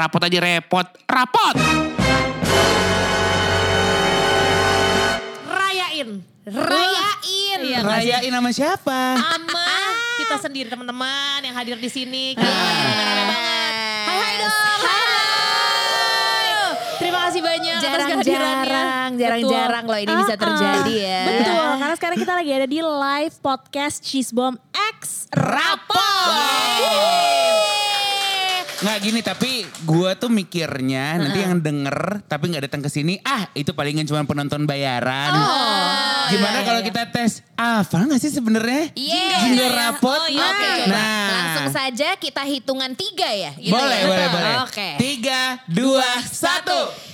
rapot aja repot. Rapot. Rayain. Rayain. Iya, Rayain sama siapa? Sama kita sendiri teman-teman yang hadir di sini. Kita rame banget. Hai hai dong. Hai. Terima kasih banyak atas kehadirannya. Jarang-jarang, jarang-jarang loh ini bisa Ah, ah. terjadi ya. Betul, karena sekarang kita lagi ada di live podcast Cheese Bomb X Nggak gini tapi gue tuh mikirnya nanti yang denger tapi nggak datang ke sini ah itu palingan cuma penonton bayaran. Gimana iya, kalau iya. kita tes? Ah, hafal nggak sih sebenarnya? Iya. Jingle Iya, iya. rapot. Oh, iya. Oke coba. Nah. Langsung saja kita hitungan tiga ya. Gitu boleh, ya? boleh, Betul. boleh. Oke. Tiga, dua, satu.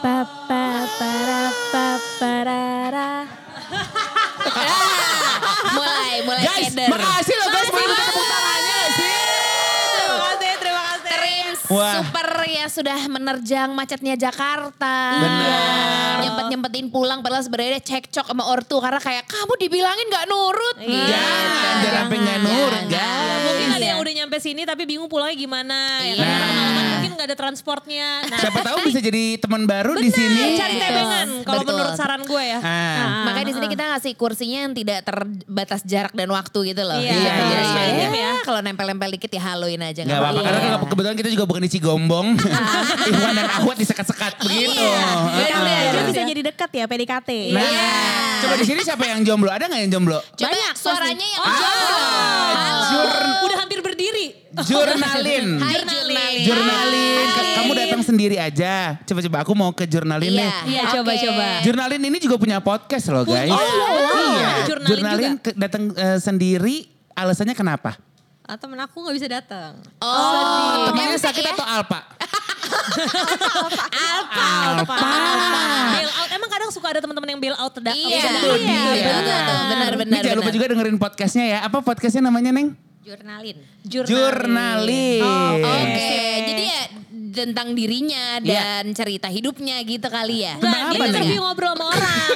Pa pa para pa parara. mulai, mulai Guys, keder. makasih loh guys. Mau tepuk sih. Terima kasih, terima kasih. Terim Wah. super ya sudah menerjang macetnya Jakarta. Benar. Nyempet-nyempetin pulang padahal sebenarnya dia cekcok sama ortu karena kayak kamu dibilangin nggak nurut. Jangan, jangan sampai nggak nurut guys. Mungkin ada yang udah nyampe sini tapi bingung pulangnya gimana. Ya? Iya. Karena malaman mungkin gak ada transportnya. Nah, Siapa tahu bisa jadi teman baru di sini. cari tebengan kalau menurut saran gue ya. Ah. Makanya di sini kita ngasih kursinya yang tidak terbatas jarak dan waktu gitu loh. Iya, iya, iya, ya, iya. kalau nempel-nempel dikit ya haloin aja. Gak apa-apa, karena apa-apa. kebetulan kita juga bukan di Cigombong. Iwan dan Ahwat disekat-sekat begitu. Iya, Kan Bener. dia bisa jadi dekat ya PDKT. Nah, Iya. coba di sini siapa yang jomblo? Ada nggak yang jomblo? Coba Banyak suaranya yang Ah, jomblo. jur- Udah hampir berdiri. jurnalin. Hai Jurnalin. jurnalin. Hai. kamu datang sendiri aja. Coba-coba aku mau ke jurnalin Iya. nih. Iya, coba, coba. Jurnalin ini juga punya podcast loh guys. Oh, iya. Jurnalin datang eh, sendiri. Alasannya kenapa? Ah, temen aku gak bisa datang. Oh, Temennya MC sakit ya? atau alpa? Alpa. Alpa. Bail out. Emang kadang suka ada teman-teman yang bail out tidak Iya, iya, iya. benar, benar, jangan lupa juga dengerin podcastnya ya. Apa podcastnya namanya Neng? Jurnalin. Jurnalin. Oke, jadi ya tentang dirinya Iya. dan cerita hidupnya gitu kali ya. Enggak, dia interview ngobrol sama orang.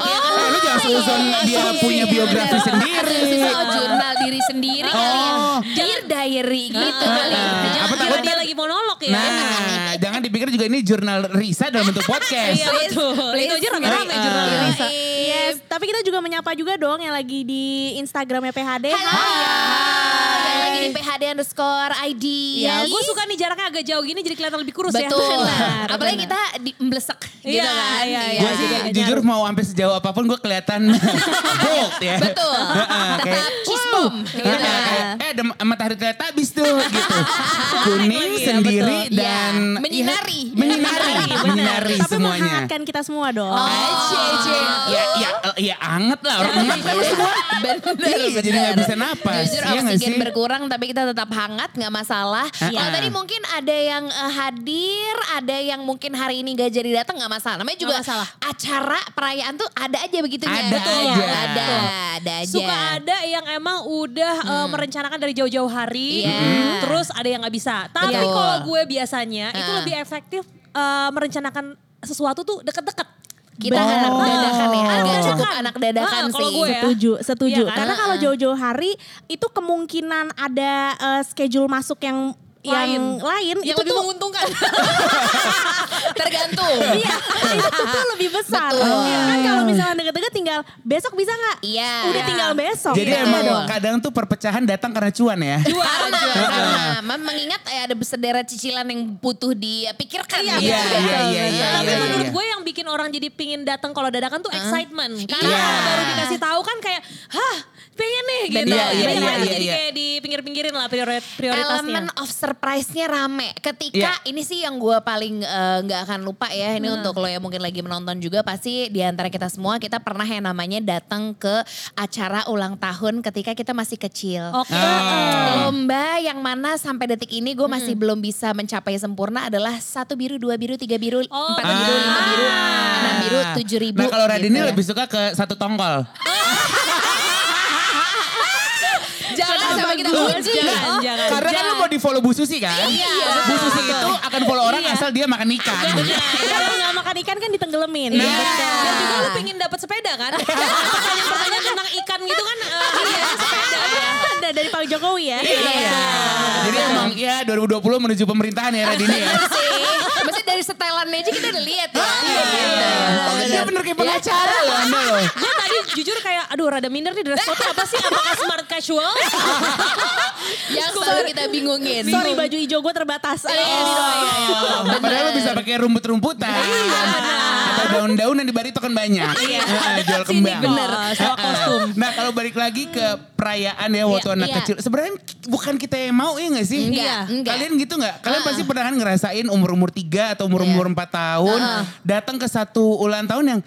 Ya kan? Eh, lu jangan seuzon dia punya biografi sendiri. Oh, jurnal diri sendiri kali ya. Oh. Dear diary gitu Ah, kali. Jangan Apa takut- dia lagi monolog ya. Nah, jangan dipikir juga ini jurnal Risa dalam bentuk podcast. Iya betul. Itu aja rame-rame jurnal. Risa. Yes, tapi kita juga menyapa juga dong yang lagi di Instagramnya PHD. Halo. Di PHD underscore ID. Ya, gue suka nih jaraknya agak jauh gini jadi kelihatan lebih kurus ya. Betul. Apalagi kita di mblesak gitu Iya, kan. iya, Gue sih iya, jujur mau sampai sejauh apa pun gue kelihatan bold ya. Betul. Heeh, Tetap wow. bomb. Heeh, Gitu. kayak, Eh ada matahari Teletubbies tuh gitu. Kuning Iya, sendiri betul. dan Iya, menyinari. Iya, menyinari, menyinari Tapi semuanya. menghangatkan kita semua dong. Aja. Ya, ya, ya anget lah orang emak kan semua. Bener, Iya, jadi nggak bisa napas. Jujur Iya oksigen sih? Tapi kita tetap hangat nggak masalah. Kalau Ah. tadi mungkin ada yang eh, hadir, ada yang mungkin hari ini gak jadi datang nggak masalah. Namanya juga masalah. acara perayaan tuh ada aja begitunya. Ada aja. Ada, ada aja. Suka ada yang emang udah eh, merencanakan dari jauh-jauh hari, Iya. Mm. terus ada yang nggak bisa. Tapi kalau gue biasanya itu Ah. lebih efektif eh, merencanakan sesuatu tuh deket-deket. Kita Oh. anak dadakan ya. Agak Dadakan. cukup anak dadakan Ah, kalau sih. gue ya. Setuju, setuju. Iya kan? Karena kalau jauh-jauh hari itu kemungkinan ada eh, schedule masuk yang yang lain Yang itu lebih tuh menguntungkan. Tergantung. iya itu tuh lebih besar. Betul. Iya kan kalau misalnya deket-deket tinggal besok bisa nggak? Iya. Udah tinggal besok. Jadi Iya emang dong. kadang tuh perpecahan datang karena cuan ya. Karena, karena mem- mengingat eh, ada sederet cicilan yang butuh dipikirkan. Iya, gitu Iya, ya. iya, iya, iya. Tapi iya, menurut iya. gue yang bikin orang jadi pingin datang kalau dadakan tuh excitement. Karena Iya. baru dikasih tahu kan kayak, hah pengen nih gitu. Iya, iya, orang iya, jadi iya. kayak di pinggir-pinggirin lah priori- prioritasnya. Elemen of surprise-nya rame. Ketika Iya. ini sih yang gue paling eh, nggak akan lupa ya. Ini untuk lo yang mungkin lagi menonton juga pasti di antara kita semua kita pernah yang namanya datang ke acara ulang tahun ketika kita masih kecil. Oke. Ah. Lomba yang mana sampai detik ini gue masih belum bisa mencapai sempurna adalah satu biru, dua biru, tiga biru, Oh. empat biru, lima biru, enam biru, Ah. tujuh ribu. Nah kalau Radini gitu. lebih suka ke satu tongkol. Jangan sampai kita Uji. Jangan, jangan. Karena kan lu mau di follow Bu Susi kan? Iya. Bu Susi itu akan follow orang asal dia makan ikan. Kalau nggak makan ikan kan ditenggelamin. Nah. Dan juga lu pengen dapat sepeda kan? Pertanyaan-pertanyaan tentang ikan gitu kan. eh, iya, sepeda. Ada dari Pak Jokowi ya. Iya. Jadi emang ya 2020 menuju pemerintahan ya Radini ya. Maksudnya dari setelannya aja kita udah lihat ya. Oh, dia bener kayak pengacara loh Anda loh. Gue tadi jujur kayak aduh rada minder nih dress code apa sih? Apakah smart casual? Yang selalu kita bingungin. Sorry baju hijau gue terbatas. Ada yang ini doang. Oh, Padahal lu bisa pakai rumput-rumputan. Atau daun-daunan di Barito kan banyak. Nah, jual kembang. bener. Soal kostum. Nah kalau balik lagi ke perayaan ya waktu Iya, anak iya. kecil. Sebenarnya bukan kita yang mau ya gak sih? Enggak, enggak. Kalian gitu gak? Kalian pasti pernah ngerasain umur-umur 3 atau umur-umur 4 tahun. Datang ke satu ulang tahun yang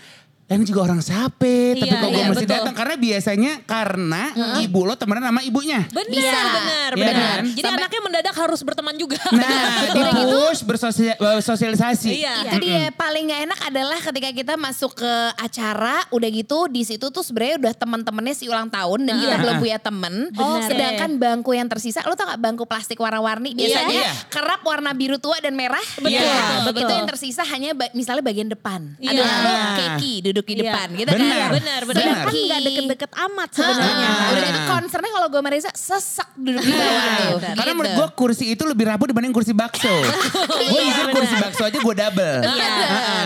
dan juga orang sape, tapi Iya, kok gue iya, mesti betul. datang karena biasanya karena ibu lo temenan sama ibunya. Benar, Bisa. benar, Iya benar. kan? Jadi Sampai- anaknya mendadak harus berteman juga. Nah, di push bersosialisasi. Iya. Itu dia paling nggak enak adalah ketika kita masuk ke acara udah gitu di situ tuh sebenarnya udah teman-temannya si ulang tahun dan kita belum punya temen. Benar. Sedangkan bangku yang tersisa, lo tau gak bangku plastik warna-warni biasanya Iya. kerap warna biru tua dan merah. Betul, Iya. betul. Itu yang tersisa hanya misalnya bagian depan. Iya. Adalah lo keki duduk di Iya. depan gitu Benar. kan. Benar, benar. Benar. Kan nggak deket-deket amat Sebenarnya. sebenarnya. Udah gitu concernnya kalau gue Marisa sesak duduk di bawah tuh. Karena Gitu. menurut gue kursi itu lebih rapuh dibanding kursi bakso. gue Iya, kursi bakso aja gue double. Iya.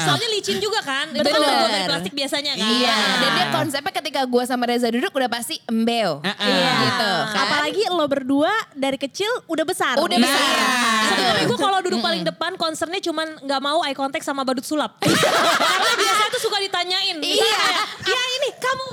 Soalnya licin juga kan. Itu kan dari plastik biasanya kan. Iya. Dan dia konsepnya ketika gue sama Reza duduk udah pasti embeo. Iya. Gitu kan. Apalagi lo berdua dari kecil udah besar. Udah Nah. besar. Sebenarnya gue kalau duduk paling depan concernnya cuman nggak mau eye contact sama badut sulap. Karena biasanya tuh suka ditanyain. Misalnya Iya. kayak, ya ini kamu.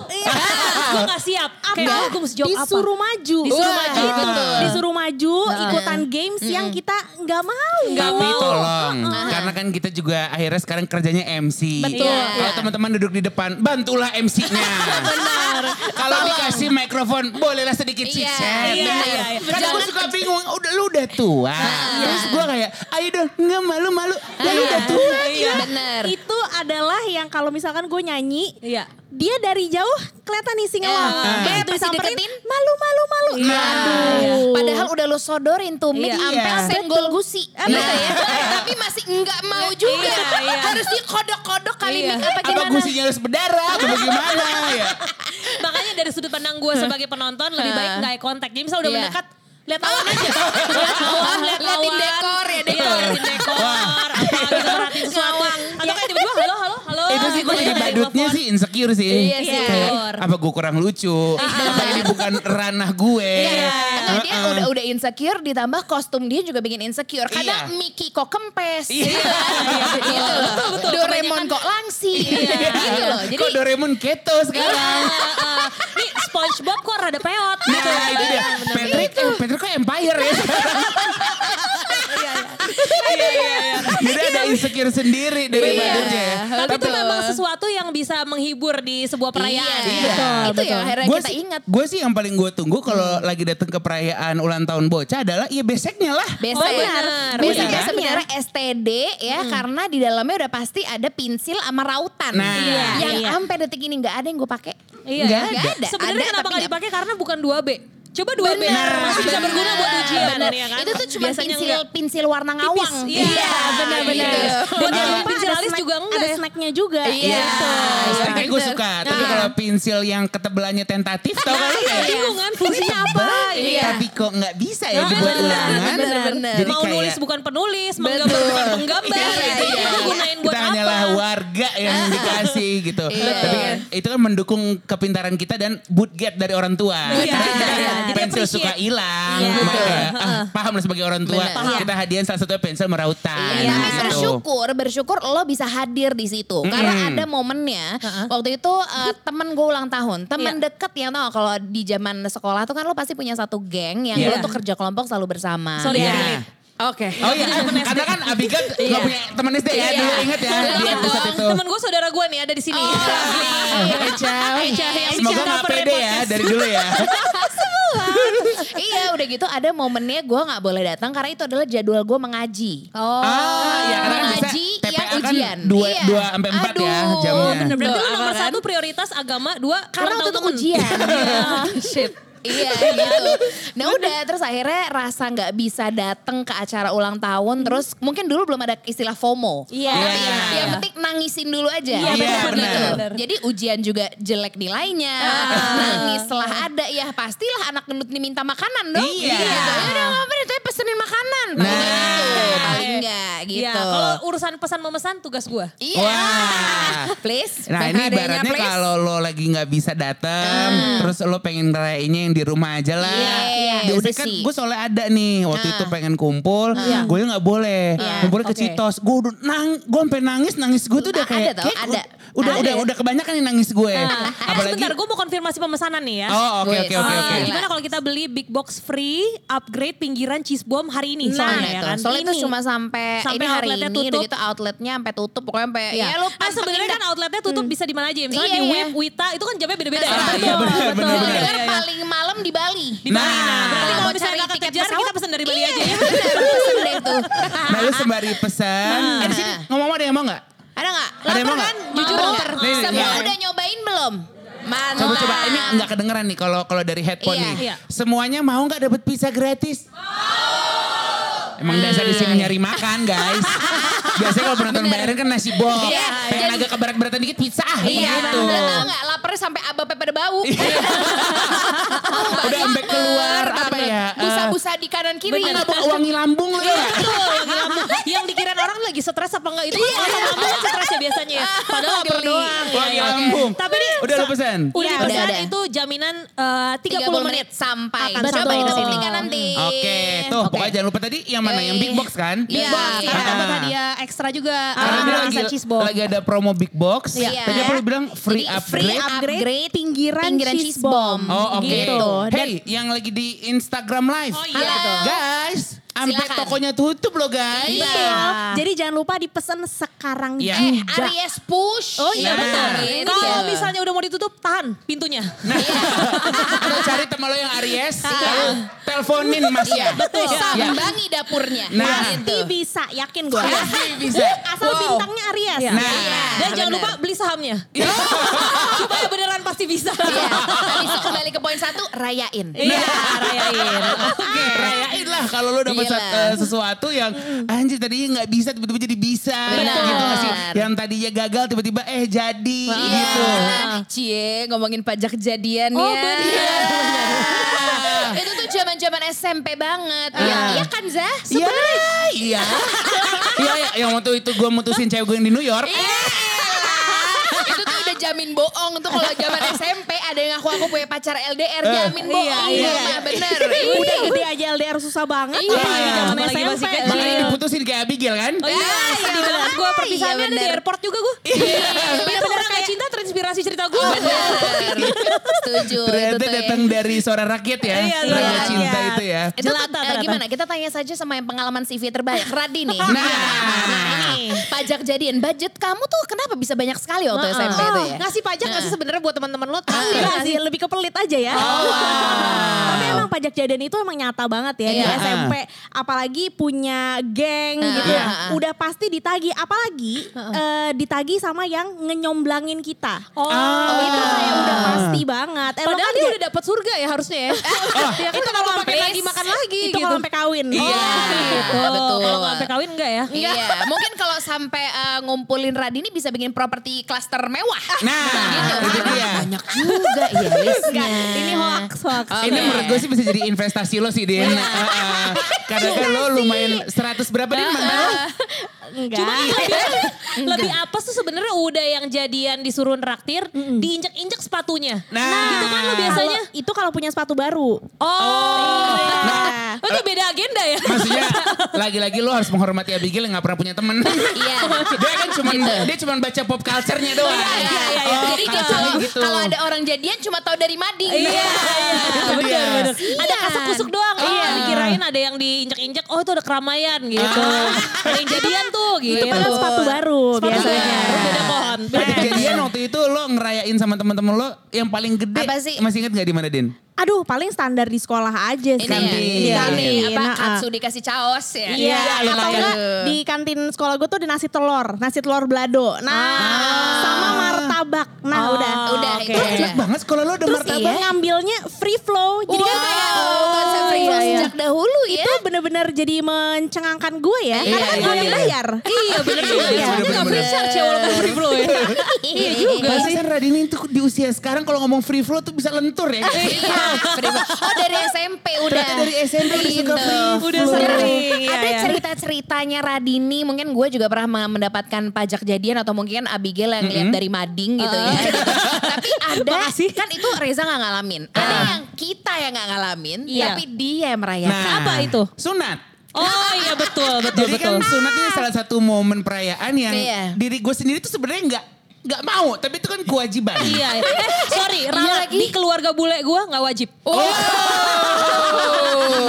gue gak siap. Kayak Enggak. oh, gue mesti jawab apa. Disuruh maju. Disuruh Wah, maju, gitu. betul. Disuruh maju ikutan games yang kita nggak mau. Tapi tolong, karena kan kita juga akhirnya sekarang kerjanya MC. Betul. Kalau Iya. teman-teman duduk di depan, bantulah MC-nya. Benar. Kalau dikasih mikrofon, bolehlah sedikit Iya, chit-chat. iya, Nah, iya. Karena gue suka bingung, udah lu udah tua. Terus gue kayak, ayo dong, nggak malu-malu. Ya lu udah tua. Iya. Bener. Itu adalah yang kalau misalkan gue nyanyi, Iya. dia dari jauh kelihatan nih singelong. Ah. Begitu Pas disamperin, dideketin, malu malu malu. Nah. Aduh. Padahal udah lo sodorin tuh mic Iya. sampai Iya. senggol gusi. Iya. Gitu ya. Tapi masih enggak mau juga. Iya, iya. Harus dikodok-kodok kali Iya. mic apa Apa gimana. gusinya harus berdarah? Apa gimana ya? Makanya dari sudut pandang gue sebagai penonton lebih baik nggak eye contact. Jadi misal udah Iya. mendekat, lihat awan aja. lihat awan, lihat Liatin awan. dekor ya, Iya, dekor. liatin dekor. Apa gitu, perhatiin sesuatu. Atau kayak tiba-tiba halo, halo. Itu sih gue jadi badutnya sih insecure sih. Iya sih. Kayak, apa gue kurang lucu? Apa ini bukan ranah gue? Iya. Enggak, dia udah udah insecure ditambah kostum dia juga bikin insecure. Kadang Iya. Mickey kok kempes. Iya. Gitu. Gitu loh. Doraemon kok langsi. Gitu loh. Jadi Kok Doraemon keto sekarang? Nih SpongeBob kok rada peot. Nah itu dia. Patrick, eh, Patrick kok Empire ya? Jadi ada insecure sendiri dari Iya. badutnya ya. Tapi itu Betul. memang sesuatu yang bisa menghibur di sebuah perayaan. Iya. Betul, Itu ya akhirnya Gue kita sih, ingat. gue sih yang paling gue tunggu kalau lagi datang ke perayaan ulang tahun bocah adalah ya beseknya lah. Besek. Oh, benar. Beseknya Benar. sebenarnya STD ya karena di dalamnya udah pasti ada pensil sama rautan. Nah. Iya, yang iya. sampai detik ini nggak ada yang gue pakai. Iya. Nggak ada. Sebenarnya Ada, kenapa tapi nggak nggak- dipakai? Karena bukan 2B. Coba 2B Benar. masih bisa berguna buat ujian Benar. ya kan. Itu tuh cuma Biasanya pensil enggak. pensil warna ngawang. Iya, benar-benar. iya. Buat yang Lupa pensil alis snack- juga enggak Ada ya. snacknya juga. Iya. Sticknya gue bener. suka. Tapi Nah. kalau pensil yang ketebalannya tentatif tau kan kayak. Bingung kan fungsinya apa? Iya. Tapi kok nggak bisa ya Nah, dibuat benar, ulangan. benar-benar. Mau nulis bukan penulis, menggambar bukan penggambar. Iya, Itu iya. Buat kita apa? hanyalah warga yang dikasih gitu. Iya. Tapi kan itu kan mendukung kepintaran kita dan bootget dari orang tua. Iya, Karena iya, iya. Pensil suka hilang. Iya. Maka ah, paham lah sebagai orang tua. Benar. Kita hadiah salah satunya pensil merautan. Iya, tapi gitu. bersyukur, bersyukur lo bisa hadir di situ. Karena ada momennya, waktu itu eh, temen gue ulang tahun, temen Iya. deket yang tau kalau di zaman sekolah tuh kan lo pasti punya satu geng yang Iya. lo tuh kerja kelompok selalu bersama. Sorry, Iya. Oke. Oh iya, karena kan Abika nggak punya teman SD ya, Iya. dulu inget ya di episode itu. temen gue saudara gue nih ada di sini. Eca. Eca yang Semoga cover pede ya dari dulu ya. iya udah gitu ada momennya gue nggak boleh datang karena itu adalah jadwal gue mengaji. Oh. Ah, ya karena kan bisa mengaji TPA yang kan ujian. dua, Iya. dua sampai empat ya Aduh, jamnya. bener-bener. Berarti lu nomor kan? satu prioritas agama, dua Karena temen. ujian. Shit. Iya gitu. Nah udah terus akhirnya rasa nggak bisa datang ke acara ulang tahun. Terus mungkin dulu belum ada istilah FOMO. Iya. Tapi Iya. yang penting nangisin dulu aja. Iya, benar, gitu. Jadi ujian juga jelek nilainya. Nangis setelah ada ya pastilah anak gendut nih minta makanan dong. Iya. Gitu. Ya udah ngapain tapi pesenin makanan. Nah. Iya, kalau urusan pesan memesan tugas gue. Iya. Wah. Please. Nah ini please. kalau lo lagi nggak bisa datang, terus lo pengen ngerayainnya yang di rumah aja lah. Iya, iya, Di iya udah kan gue soalnya ada nih waktu itu pengen kumpul, gue nggak boleh, kumpulnya ke Oke. Citos. Gue udah nang, gue sampai nangis nangis gue tuh udah Ada kayak, tau, kayak ada. udah Ada. udah udah kebanyakan nih nangis gue. Eh, Apalagi, sebentar, gue mau konfirmasi pemesanan nih ya. oh oke oke oke ah, oke. Gimana kalau kita beli big box free upgrade pinggiran cheese bomb hari ini Nah, soalnya ya itu. kan. Soalnya itu Ini. cuma sampai, Sampai ini hari outletnya ini udah tutup. gitu outletnya sampai tutup pokoknya sampai Iya. ya lu ah, sebenarnya kan outletnya tutup bisa di mana aja. Misalnya Iya, di iya. Web, Wita itu kan jamnya beda-beda ya. Ah, iya, Iya, iya. paling malam di Bali. Di Bali. Nah. Nah, berarti kalau Mau misalnya pesawat? kita pesan dari Bali Iya, aja ya. bener, pesen deh tuh. Nah lu sembari pesan, eh di sini ngomong ada yang mau nggak? Ada nggak? Ada yang mau kan? Jujur Mau lapar. Semua udah nyobain belum? Mantap. Coba coba ini nggak kedengeran nih kalau kalau dari headphone Iya. nih. Iya. Semuanya mau nggak dapat pizza gratis? Emang dasar di sini nyari makan guys. Biasanya kalau penonton bayaran kan nasi box. Iya, Pengen jadi- agak keberat-beratan dikit pizza ah Iya, gitu. Lo tau gak laparnya sampai abapnya pada bau. Udah sampai keluar apa ya? eh, Busa-busa di kanan kiri. Bener, wangi lambung lo ya. Betul, lambung. Yang dikirain orang lagi stres apa enggak itu kan Iya. lambung stres ya biasanya ya. Padahal lapar doang. Iya, Wangi iya. lambung. Tapi ini Udah lo sa- pesan? Udah Iya, udah. itu jaminan eh, 30, 30 menit sampai. Akan sampai kita ke sini. Oke, tuh pokoknya jangan lupa tadi yang mana yang big box kan? Big Iya, box, kita iya. dapat hadiah ekstra juga. Karena Ah, dia lagi, lagi ada promo big box. Iya. Tadi lu bilang free Jadi upgrade? free upgrade, upgrade pinggiran, pinggiran cheese bomb. Oh oke. Gitu. Dan Hey, yang lagi di Instagram live. Oh, iya, betul. Guys, sampai Silakan. tokonya tutup loh guys. Iya. betul. Jadi jangan lupa dipesan sekarang Iya. Eh, juga. Aries push. Oh iya Nah. betul. Gitu. Kalau misalnya udah mau ditutup, tahan pintunya. Lo cari teman lo yang Aries, lalu teleponin Mas ya. Betul. Ya. Sambangi dapurnya. Nah. Gitu. Pasti bisa, yakin gue. Pasti bisa. Asal Wow. bintangnya Aries. Iya. Nah. Dan jangan lupa beli sahamnya. Supaya beneran pasti bisa. Iya. Itu kembali ke poin satu, rayain. Iya, rayain. Oke, rayain lah kalau lo dapat Sat- lah. eh, sesuatu yang anjir tadinya nggak bisa tiba-tiba jadi bisa Benar. gitu nggak sih? Yang tadinya gagal tiba-tiba eh jadi Iya. gitu. Cie, ngomongin pajak kejadian Oh, ya. Itu tuh zaman-zaman SMP banget. Ah. Iya, iya kan Zah? Iya, iya. Iya, iya, yang waktu itu gue mutusin cewek gue yang di New York. Iya. Jamin bohong tuh kalau zaman SMP ada yang ngaku aku punya pacar LDR Eh. jamin bohong Iya, iya, iya. bener Udah gede aja LDR susah banget. Iya. apalagi zaman Apalagi masih SMP. kecil. Makanya diputusin kayak Abigail kan? Oh iya, Ah, sedih iya. banget gue perpisahannya Iya, ada di airport juga gue. Iya, Itu orang gak cinta terinspirasi cerita gue. bener setuju Ternyata ya. datang dari suara rakyat ya. Iya, Rakyat iya. cinta itu ya. itu eh, gimana kita tanya saja sama yang pengalaman CV terbaik Radi nih Nah. ini pajak jadian budget kamu tuh kenapa bisa banyak sekali waktu Heeh. SMP itu ya Ngasih pajak gak sih sebenarnya buat teman-teman lo? Enggak sih, lebih ke pelit aja ya. Tapi emang pajak jadian itu emang nyata banget ya di Iya. SMP. Apalagi punya geng Ah, gitu. ah, ah. Udah pasti ditagi. Apalagi eh, ditagi sama yang ngenyomblangin kita. Oh, itu kayak udah pasti banget. Eh, lo Padahal kan dia udah dapat surga ya harusnya ya. ya kan kalau pakai please. lagi makan lagi itu gitu. kalau sampai kawin. Iya, gitu. betul. Kalau nggak sampai kawin enggak ya? Iya, mungkin kalau sampai eh, ngumpulin Radini bisa bikin properti klaster mewah. Nah, itu dia. Banyak juga ya listnya. Ini hoax, hoax. Ini menurut gue sih bisa jadi investasi lo sih, Din. Heeh. Karena kan lo lumayan 100 berapa, Din? mantan lo? Enggak. Cuma lebih, lebih apes tuh sebenarnya udah yang jadian disuruh traktir, diinjek-injek sepatunya. Nah. gitu kan lo biasanya. Kalau- itu kalau punya sepatu baru. Oh, Nah, Oh, itu beda agenda ya? Maksudnya lagi-lagi lo harus menghormati Abigail yang gak pernah punya temen. Iya. dia kan cuma dia cuma baca pop culture-nya doang. Iya, iya, iya. Oh, Jadi kalau gitu. kalau ada orang jadian cuma tahu dari mading. Iya, iya, Itu benar, dia. benar. Ada Iya. kasak-kusuk doang. Oh, Iya. dikirain ada yang diinjek-injek. Oh, itu ada keramaian gitu. ada yang jadian tuh gitu. itu padahal sepatu baru Sepatu biasanya. baru, beda pohon. Jadian waktu itu lo ngerayain sama teman-teman lo yang paling gede. Apa sih? Masih inget gak di mana, Din? Aduh, paling standar di sekolah aja sih. Ini Kantin. ya, Iya. kantin. Apa Nah, katsu dikasih caos ya. Iya, Iya, atau enggak di kantin sekolah gue tuh ada nasi telur, nasi telur belado. Nah, sama martabak. Nah Oh, udah. Udah oke. itu Enak banget kalau lo ada Terus martabak. ngambilnya free flow. Jadi kan kayak Wow, konsep free flow Iya, iya. sejak dahulu ya. itu bener-bener jadi mencengangkan gue ya. Iya, Karena kan iya, gue yang iya. bayar. Iya bener juga ya. Iya, Soalnya bener, gak bener. free charge ya walaupun free flow ya. Iya juga. Pantesan Radini itu di usia sekarang kalau ngomong free flow tuh bisa lentur ya. Iya. Oh dari SMP udah. Ternyata dari SMP udah suka Pinter. free Udah sering. Iya, Ada iya. cerita-ceritanya Radini, mungkin gue juga pernah mendapatkan pajak jadian atau mungkin Abigail yang lihat dari mading gitu ya. Tapi ada, Makasih. kan itu Reza gak ngalamin. Ada yang kita yang gak ngalamin, Iya. tapi dia yang merayakan. Nah, Apa itu? Sunat. Oh iya betul betul Jadi betul. kan sunat ini salah satu momen perayaan yang Iya. diri gue sendiri tuh sebenarnya nggak nggak mau, tapi itu kan kewajiban. Iya. Eh sorry, Rala lagi. di keluarga bule gue nggak wajib. Oh,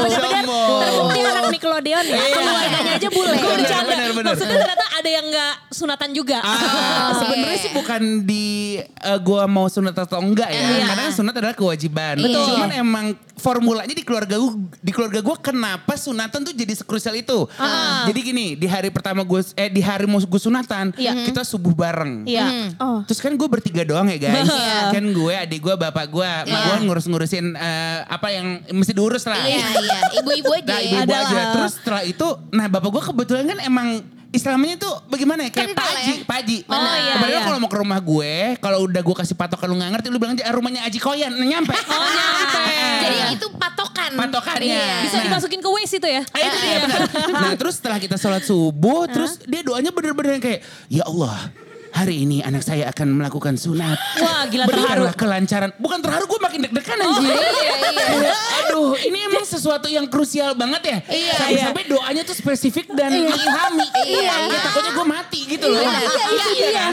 sombong. terbukti anak Nickelodeon ya. Iya. Keluarganya aja bule. Gue bercanda. Maksudnya ternyata ada yang nggak sunatan juga. Ah, sebenarnya sih bukan di eh, gua mau sunat atau enggak ya, Iya. karena sunat adalah kewajiban. Betul. Cuman emang formulanya di keluarga gua, di keluarga gua kenapa sunatan tuh jadi sekrusial itu. Ah. Jadi gini, di hari pertama gue eh di hari mau gue sunatan, Iya. kita subuh bareng. Iya. Oh. Terus kan gue bertiga doang ya guys. Iya. Kan gue, adik gue, bapak gue. Mak Iya. gue ngurus-ngurusin eh, apa yang mesti diurus lah. Iya, iya. Ibu-ibu aja. Nah ibu-ibu Adalah. aja. Terus setelah itu, nah bapak gue kebetulan kan emang Islamnya tuh bagaimana ya? Kayak Pak Haji, ya? Pak Haji. Oh, iya, Kemarin iya. kalau mau ke rumah gue, kalau udah gue kasih patokan lu gak ngerti, lu bilang aja "Ah, rumahnya Aji Koyan, nah, nyampe. Oh nyampe. Jadi itu patokan. Patokannya. Iya. Bisa Nah. dimasukin ke waste itu ya? Ah, itu dia benar. Nah terus setelah kita sholat subuh, terus dia doanya bener-bener kayak, ya Allah, hari ini anak saya akan melakukan sunat. Wah gila terharu. Berikanlah kelancaran. Bukan terharu, gue makin deg-degan anjir. iya, iya. Kayak, Aduh, ini emang sesuatu yang krusial banget ya. Iya, Sampai-sampai doanya tuh spesifik dan mengilhami. Iya, Ya, iya. takutnya gue mati gitu loh. Benar. Iya, itu dia.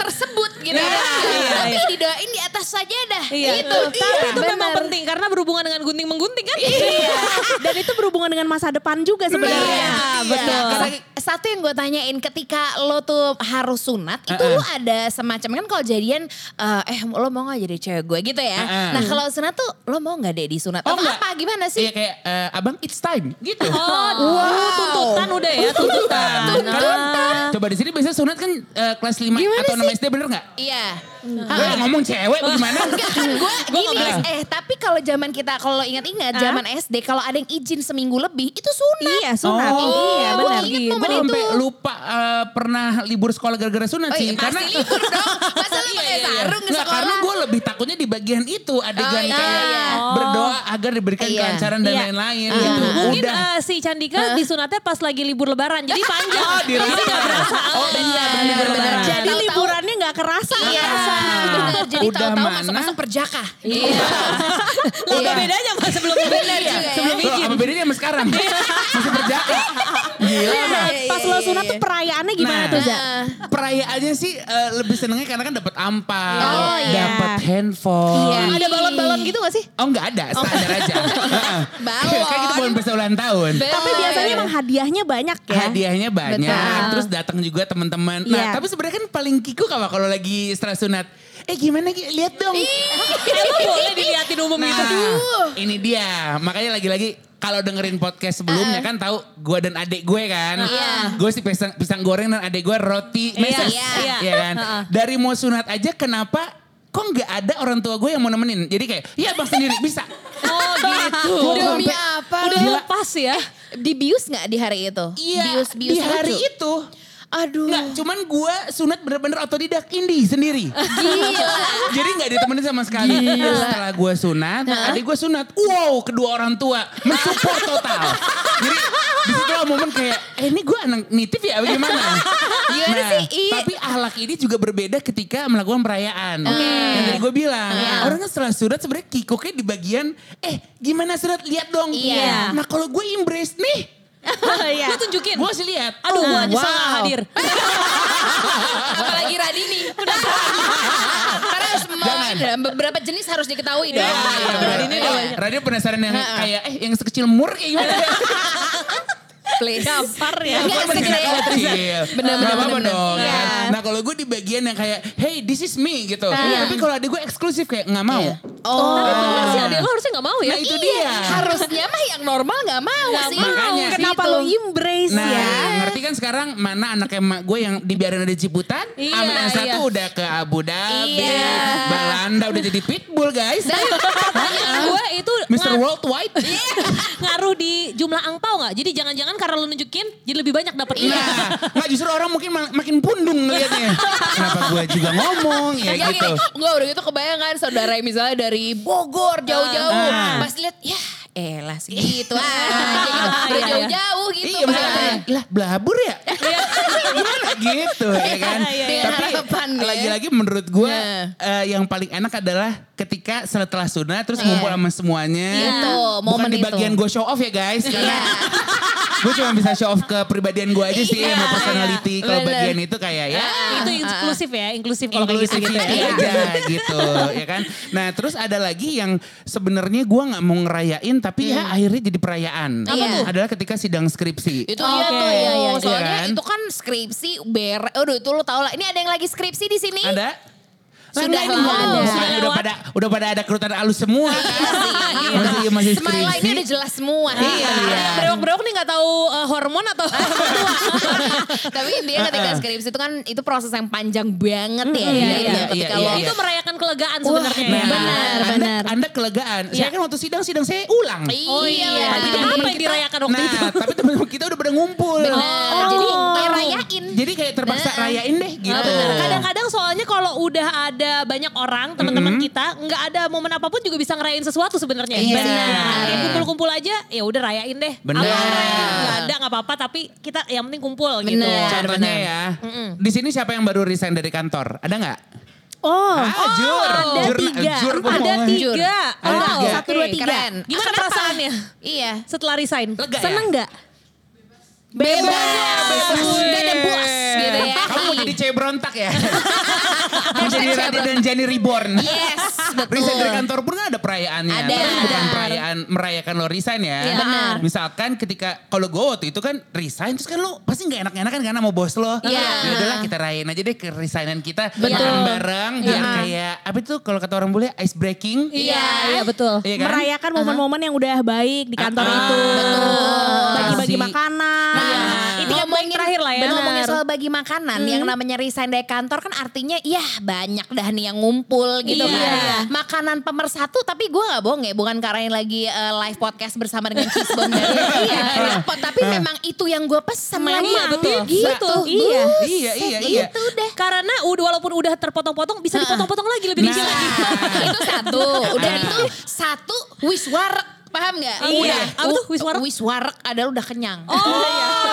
Tersebut gitu. Iya, iya, Tapi iya. didoain di atas sajadah. Iya. Gitu. Tapi itu Benar. memang penting karena berhubungan dengan gunting menggunting kan? Iya. Dan itu berhubungan dengan masa depan juga sebenarnya. Iya, betul. Karena satu yang gue tanyain ketika lo tuh harus sunat itu Uh-uh. lo ada semacam kan kalau jadian eh, eh lo mau gak jadi cewek gue gitu ya. Uh-uh. Nah kalau sunat tuh lo mau gak deh disunat Oh, atau enggak. apa gimana sih? Iya kayak, eh, abang it's time gitu. Oh, dulu tuntutan udah ya, tuntutan. Kan, Coba di sini biasanya sunat kan eh, kelas 5 Gimana atau 6 SD bener gak? Iya. Gue ngomong cewek bagaimana? gue Gua gini eh tapi kalau zaman kita kalau ingat-ingat zaman SD kalau ada yang izin seminggu lebih itu sunat. Iya, sunat. Oh, iya, benar. Gue itu. sampai lupa eh, pernah libur sekolah gara-gara sunat Oh sih. iya, pasti libur dong. Masa lu pakai sarung ke sekolah? karena gue lebih takutnya di bagian itu adegan Oh, iya, kayak iya. berdoa agar diberikan Iya. kelancaran dan Iya. lain-lain Ah. gitu. Mungkin Udah. eh, si Candika disunatnya pas lagi libur lebaran. Jadi panjang. Oh, Jadi dirasa. nggak berasa. Oh, iya, pas Jadi liburannya nggak kerasa. Iya, Ah. benar. Jadi Udah tahu-tahu masuk-masuk perjaka. Iya. Lah apa bedanya mas sebelum Benar Iya, juga ya. sebelum Loh, izin. apa bedanya sama sekarang? Masih berjaka. Gila iya, Pas lo iya, sunat tuh perayaannya gimana Nah. tuh, Za? Nah, Perayaannya sih eh, lebih senengnya karena kan dapat ampal, Oh, iya. dapat handphone. Iya. Ada balon-balon gitu gak sih? Oh enggak ada, standar aja. Heeh. Balon. Kayak kita bulan pesta ulang tahun. Tapi biasanya emang hadiahnya banyak ya. Hadiahnya banyak, Betul. terus datang juga teman-teman. Nah, Iya. tapi sebenarnya kan paling kiku apa kalau lagi setelah sunat? Eh gimana Ki? lihat dong. Emang boleh diliatin umum gitu. Nah, ini dia. Makanya lagi-lagi kalau dengerin podcast sebelumnya kan tahu gue dan adik gue kan. Iya. Gue si pisang, pisang goreng dan adik gue roti meses. Iya, iya. Iya kan. Dari mau sunat aja kenapa kok nggak ada orang tua gue yang mau nemenin. Jadi kayak, iya bang sendiri bisa. Oh gitu. Demi sampai- apa? Udah lu? lepas ya. Dibius gak di hari itu? Iya, Bius-bius di hari lucu. itu. Aduh. Nggak, cuman gue sunat bener-bener otodidak indie sendiri. Gila. Jadi nggak ditemenin sama sekali. Setelah gue sunat, adik gue sunat. Wow, kedua orang tua mensupport total. Jadi di situ lah momen kayak, eh ini gue anak nitif ya bagaimana? Gimana Nah, sih? Iya. Tapi ahlak ini juga berbeda ketika melakukan perayaan. Yang tadi gue bilang, orang kan setelah sunat sebenarnya kikuknya di bagian, eh gimana sunat lihat dong. Iya. Nah kalau gue embrace nih, Iya. Lu tunjukin. gue kasih lihat. Aduh gua nyesel Wow. gak hadir. Apalagi Radini. Karena semua Jangan. ada beberapa jenis harus diketahui dong. Iya, Radini udah banyak. Radio penasaran yang kayak eh yang sekecil mur kayak gimana? Please. Gampar ya. Enggak, segede anak ya. kecil. Nggak apa-apa bener. dong. Iya. kan? Nah kalau gue di bagian yang kayak, hey this is me gitu. Tapi kalau adik gue eksklusif kayak nggak mau. Iya. Oh. Tapi bener sih adek lo harusnya gak mau ya. Nah itu Iya, dia. Harusnya mah yang normal gak mau Nggak sih. Makanya. Kenapa Gitu. lo embrace Nah, ya? ngerti kan sekarang mana anaknya emak gue yang dibiarin ada Ciputan, Iya, yang satu iya. udah ke Abu Dhabi, Iya. Belanda udah jadi pitbull guys. Pertanyaan gue itu Mr. Worldwide. ngaruh di jumlah angpau gak? Jadi jangan-jangan karena lu nunjukin jadi lebih banyak dapetnya. Nah, nggak justru orang mungkin ma- makin pundung ngeliatnya. Kenapa gue juga ngomong ya gitu. enggak udah gitu kebayangan saudara misalnya dari Bogor jauh-jauh. Ah. Pas lihat, ya elah segitu aja gitu. Udah Iya, iya. jauh-jauh gitu. Iya kayak, lah belabur ya? Gimana gitu ya kan? Iya, iya. Tapi ya. lagi-lagi menurut gue eh, yang paling enak adalah ketika setelah sunat terus ngumpul sama semuanya. Itu, Bukan momen di itu. bagian gue show off ya guys. Karena Iya. gue cuma bisa show off ke pribadian gue aja sih Iya, sama personality. Kalau bagian itu kayak ya itu inklusif ya, inklusif kalau kayak gitu gitu ya. aja gitu ya kan. Nah terus ada lagi yang sebenarnya gue nggak mau ngerayain tapi ya akhirnya jadi perayaan. Hmm. Apa tuh? Adalah ketika sidang skripsi. Itu Oh, dia oke. tuh. Iya, iya, Soalnya iya kan? itu kan skripsi ber. Aduh itu lu tau lah. Ini ada yang lagi skripsi di sini? Ada? Sudah Nah, ini lah, mau. ada. Soalnya udah pada udah pada ada kerutan halus semua. masih masih Smile ini udah jelas semua. Iya. Berewok-berewok nih gak tahu eh, hormon atau Tapi intinya ketika skripsi itu kan itu proses yang panjang banget ya. iya, iya, Ketika iya, lo iya. itu merayakan kelegaan sebenarnya. Nah, ya. Benar, anda, benar. Anda kelegaan. Saya kan waktu sidang sidang saya ulang. Oh iya, tapi apa yang dirayakan waktu nah, itu? tapi teman-teman kita udah pada ngumpul. Bener. Jadi kayak rayain. Jadi kayak terpaksa rayain deh gitu. Kadang-kadang soalnya kalau udah ada banyak orang, teman-teman kita, nggak ada momen apa pun juga bisa ngerayain sesuatu sebenarnya. Iya. Benar. Kayak kumpul-kumpul aja, ya udah rayain deh. Benar. Nggak ada nggak apa-apa, tapi kita yang penting kumpul gitu. Bener. Contohnya ya, di sini siapa yang baru resign dari kantor? Ada nggak? Oh, ah, jur. ada Jur- tiga. jur Ada tiga. Ada Oh, tiga. Satu, dua, tiga. Keren. Gimana kenapa? perasaannya Iya. setelah resign? Lega ya? seneng nggak? Bebas. Gak ada bos gitu ya. Kamu mau jadi cewek berontak ya? mau jadi Radit dan Jani Reborn. Yes, betul. Resign dari kantor pun kan ada perayaannya. Ada. Tapi bukan perayaan merayakan lo resign ya. Iya. Benar. Misalkan ketika kalau gue waktu itu kan resign terus kan lo pasti gak enak-enakan kan sama bos lo. Iya. Ya udahlah kita rayain aja deh ke resignan kita. Betul. Makan bareng biar kayak apa itu kalau kata orang bule ice breaking. Iya, iya betul. Iya kan? Merayakan momen-momen yang udah baik di kantor Ah, itu. betul. Bagi-bagi Kasih. Makanan. Iya. Itu yang paling terakhir lah ya. Bener. Ngomongin Benar. soal bagi makanan, yang namanya resign dari kantor kan artinya ya banyak dah nih yang ngumpul gitu Iya. kan. Makanan pemersatu tapi gue gak bohong ya, bukan karena yang lagi eh, live podcast bersama dengan Cheesebone dari iya, Rapot, tapi memang itu yang gue pesan Memang, memang betul. gitu. Iya. Buset, Iya, iya, iya. Gitu deh. Karena walaupun udah terpotong-potong bisa dipotong-potong lagi lebih Nah. kecil lagi. itu satu. Udah itu satu wiswarek. Paham gak? Iya. Udah. Apa tuh wiswarek? Wiswarek adalah udah kenyang. Oh,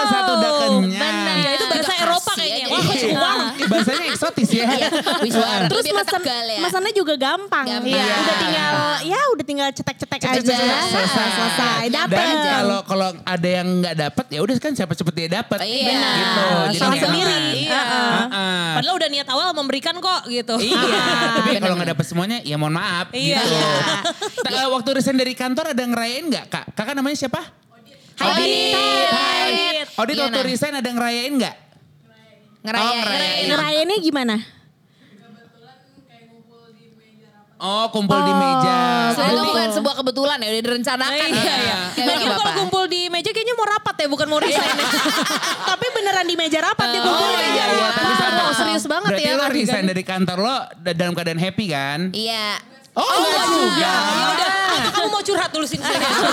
satu udah kenyang. Benar. Iya, itu bahasa Agak Eropa kayaknya. ya, Wah, wiswarek. Bahasanya eksotis ya. Iya, wiswarek. Terus mesen, ya. mesennya juga gampang. Gampang. Iya. Iya. Udah tinggal ya udah tinggal cetek-cetek aja. Selesai. selesai. Dan Dapat. kalau kalau ada yang nggak dapat ya udah kan siapa cepet dia dapat. Iya. Gitu. Jadi Salah sendiri. Iya. Heeh. Padahal udah niat awal memberikan kok gitu. Iya, tapi kalau nggak dapet semuanya ya mohon maaf Iya. gitu. Ta- Waktu resign dari kantor ada ngerayain nggak kak? Kakak namanya siapa? Adit. Hai. Odit Gimana? waktu resign ada ngerayain nggak? Ngerayain. Oh, ngerayain. Ngerayainnya gimana? Oh kumpul di meja. Soalnya itu Berarti- bukan sebuah kebetulan ya, udah direncanakan. Iya, iya. Ya, Lagi nggak kalau kumpul di meja kayaknya mau rapat ya, bukan mau resign. ya. Tapi beneran di meja rapat dia kumpul Oh di meja iya, iya, rapat. tapi sama. Oh, serius banget Berarti ya, lo Kak resign Digan. dari kantor lo da- dalam keadaan happy kan? Iya. Oh, enggak juga. Ya udah, apa kamu mau curhat dulu sini? Nggak apa.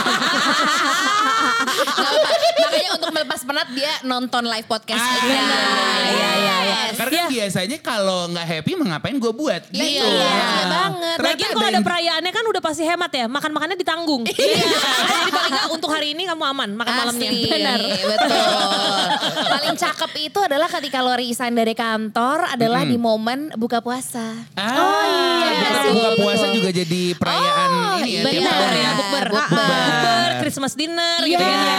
Makanya untuk melepas penat dia nonton live podcast Ah, kita. iya, iya, iya. Yes. Karena kan biasanya kalau nggak happy mah ngapain gue buat Iya, gitu. iya, Nah, banget. Lagian kalau ada perayaannya kan udah pasti hemat ya. Makan-makannya ditanggung. Iya. Jadi paling nggak untuk hari ini kamu aman makan malamnya. Asli, Benar. betul. Paling cakep itu adalah ketika lo resign dari kantor adalah di momen buka puasa. Ah, oh iya. Buka puasa juga jadi perayaan Oh, ini ya tahun ya. Bukber. Bukber. Christmas dinner Iya, gitu ya.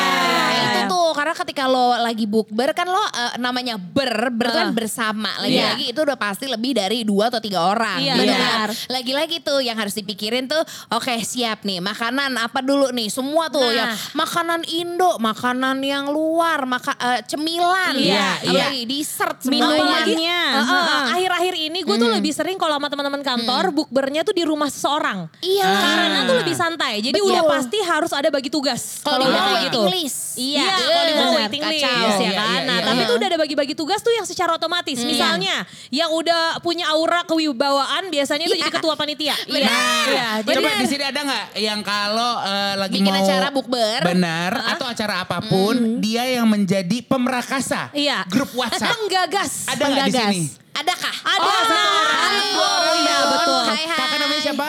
itu tuh karena ketika lo lagi bukber kan lo eh, namanya ber, ber kan Ah. bersama. Lagi-lagi itu udah pasti lebih dari dua atau tiga orang. Iya, gitu benar. kan. Lagi-lagi tuh yang harus dipikirin tuh, oke siap nih makanan apa dulu nih semua tuh Nah. yang makanan Indo, makanan yang luar, maka eh, cemilan, Iya, iya. apalagi dessert Minumannya. Uh, uh, uh, Akhir-akhir ini gue tuh lebih sering kalau sama teman-teman kantor bukbernya tuh di rumah seseorang. Iya. Karena tuh lebih santai. Jadi Betul. udah pasti harus ada bagi tugas. Kalau udah kayak list. Iya, Iya, kalau di benar, waiting list kacau. ya Iya, kan. iya, Nah, iya. tapi tuh udah ada bagi-bagi tugas tuh yang secara otomatis. Misalnya yang udah punya aura kewibawaan biasanya itu jadi ketua panitia. Iya. Iya, jadi Coba di sini ada nggak yang kalau eh, lagi Bikin mau acara bukber. benar atau acara apa pun dia yang menjadi pemerakasa Iya. grup WhatsApp. Penggagas. Ada nggak di sini? Adakah? Ada Oh, satu nah, orang. hai, Dua orang, iya, Bon. betul. Hai, hai. Kakak namanya siapa?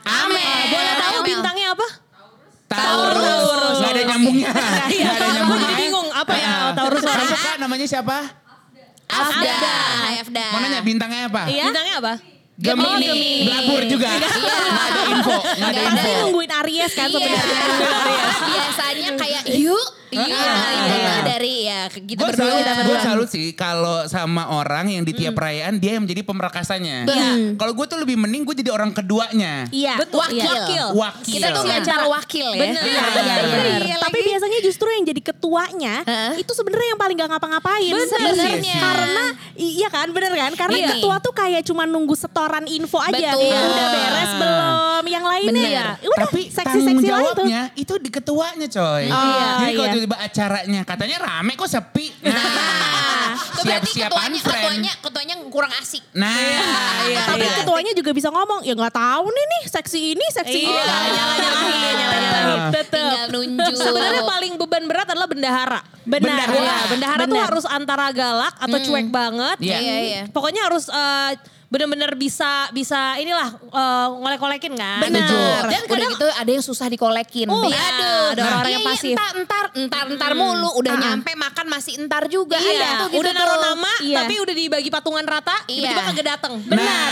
Ame. Boleh tahu Amel. bintangnya apa? Taurus. Taurus. Nggak ada nyambungnya. Nggak ada nyambungnya. jadi bingung apa ya. Taurus orang. Kamu kak namanya siapa? Afda. Hai Afda. Mau nanya bintangnya apa? Iya. Bintangnya apa? Gemini. Oh, Gemini. Belabur juga. Iya. Nggak ada info. Nggak ada info. Tapi nungguin Aries kan Iya. sebenarnya. Biasanya kayak yuk. Iya, itu iya. dari ya kita Gue berdua salut, gue berdua. salut sih kalau sama orang yang di tiap perayaan dia yang menjadi pemerakasanya. Iya. Kalau gue tuh lebih mending gue jadi orang keduanya. Iya. Betul. Wakil. Wakil. Wakil. Kita tuh nggak cara wakil ya. Bener. Iya. Iya, Tapi biasanya justru yang jadi ketuanya Hah? itu sebenarnya yang paling gak ngapa-ngapain. Sebenarnya. Iya. Karena iya kan bener kan? Karena Iya. ketua tuh kayak cuma nunggu setoran info aja. Betul. Udah beres belum? Yang lainnya ya. Udah Tapi tanggung seksi-seksi lah itu. jawabnya itu di ketuanya coy. iya. Jadi kalau iya. tiba-tiba acaranya katanya rame kok sepi. Nah, berarti siap-siap ketuanya, unfriend. ketuanya, ketuanya kurang asik. Nah, iya, Tapi iya. ketuanya juga bisa ngomong, ya nggak tahu nih nih seksi ini, seksi Iya, ini. nyala-nyalain, nunjuk. Sebenarnya paling beban berat adalah bendahara. Benar. Bendahara. Iya, bendahara tuh harus antara galak atau cuek banget. Iya. Iya, iya. Pokoknya harus eh, bener-bener bisa bisa inilah eh, ngolek-ngolekin kan. Benar. Dan udah gitu ada yang susah dikolekin. Oh, Iya. aduh, ada orang-orang Iya, yang iya, pasif. Entar, entar, entar, entar mulu. Udah nyampe makan masih entar juga. Iya, Ada tuh gitu udah naruh nama Iya. tapi udah dibagi patungan rata, Iya. tiba-tiba kagak dateng. Benar.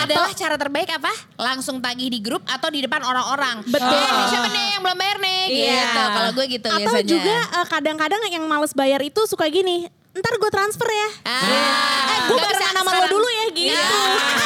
Adalah cara terbaik apa? Langsung tagih di grup atau di depan orang-orang. Betul. Ini siapa nih yang belum bayar nih? Iya. Gitu. Kalau gue gitu Atau biasanya. juga eh, kadang-kadang yang males bayar itu suka gini, ntar gue transfer ya. Ah, Eh gue bisa sama lo dulu ya gitu. Iya.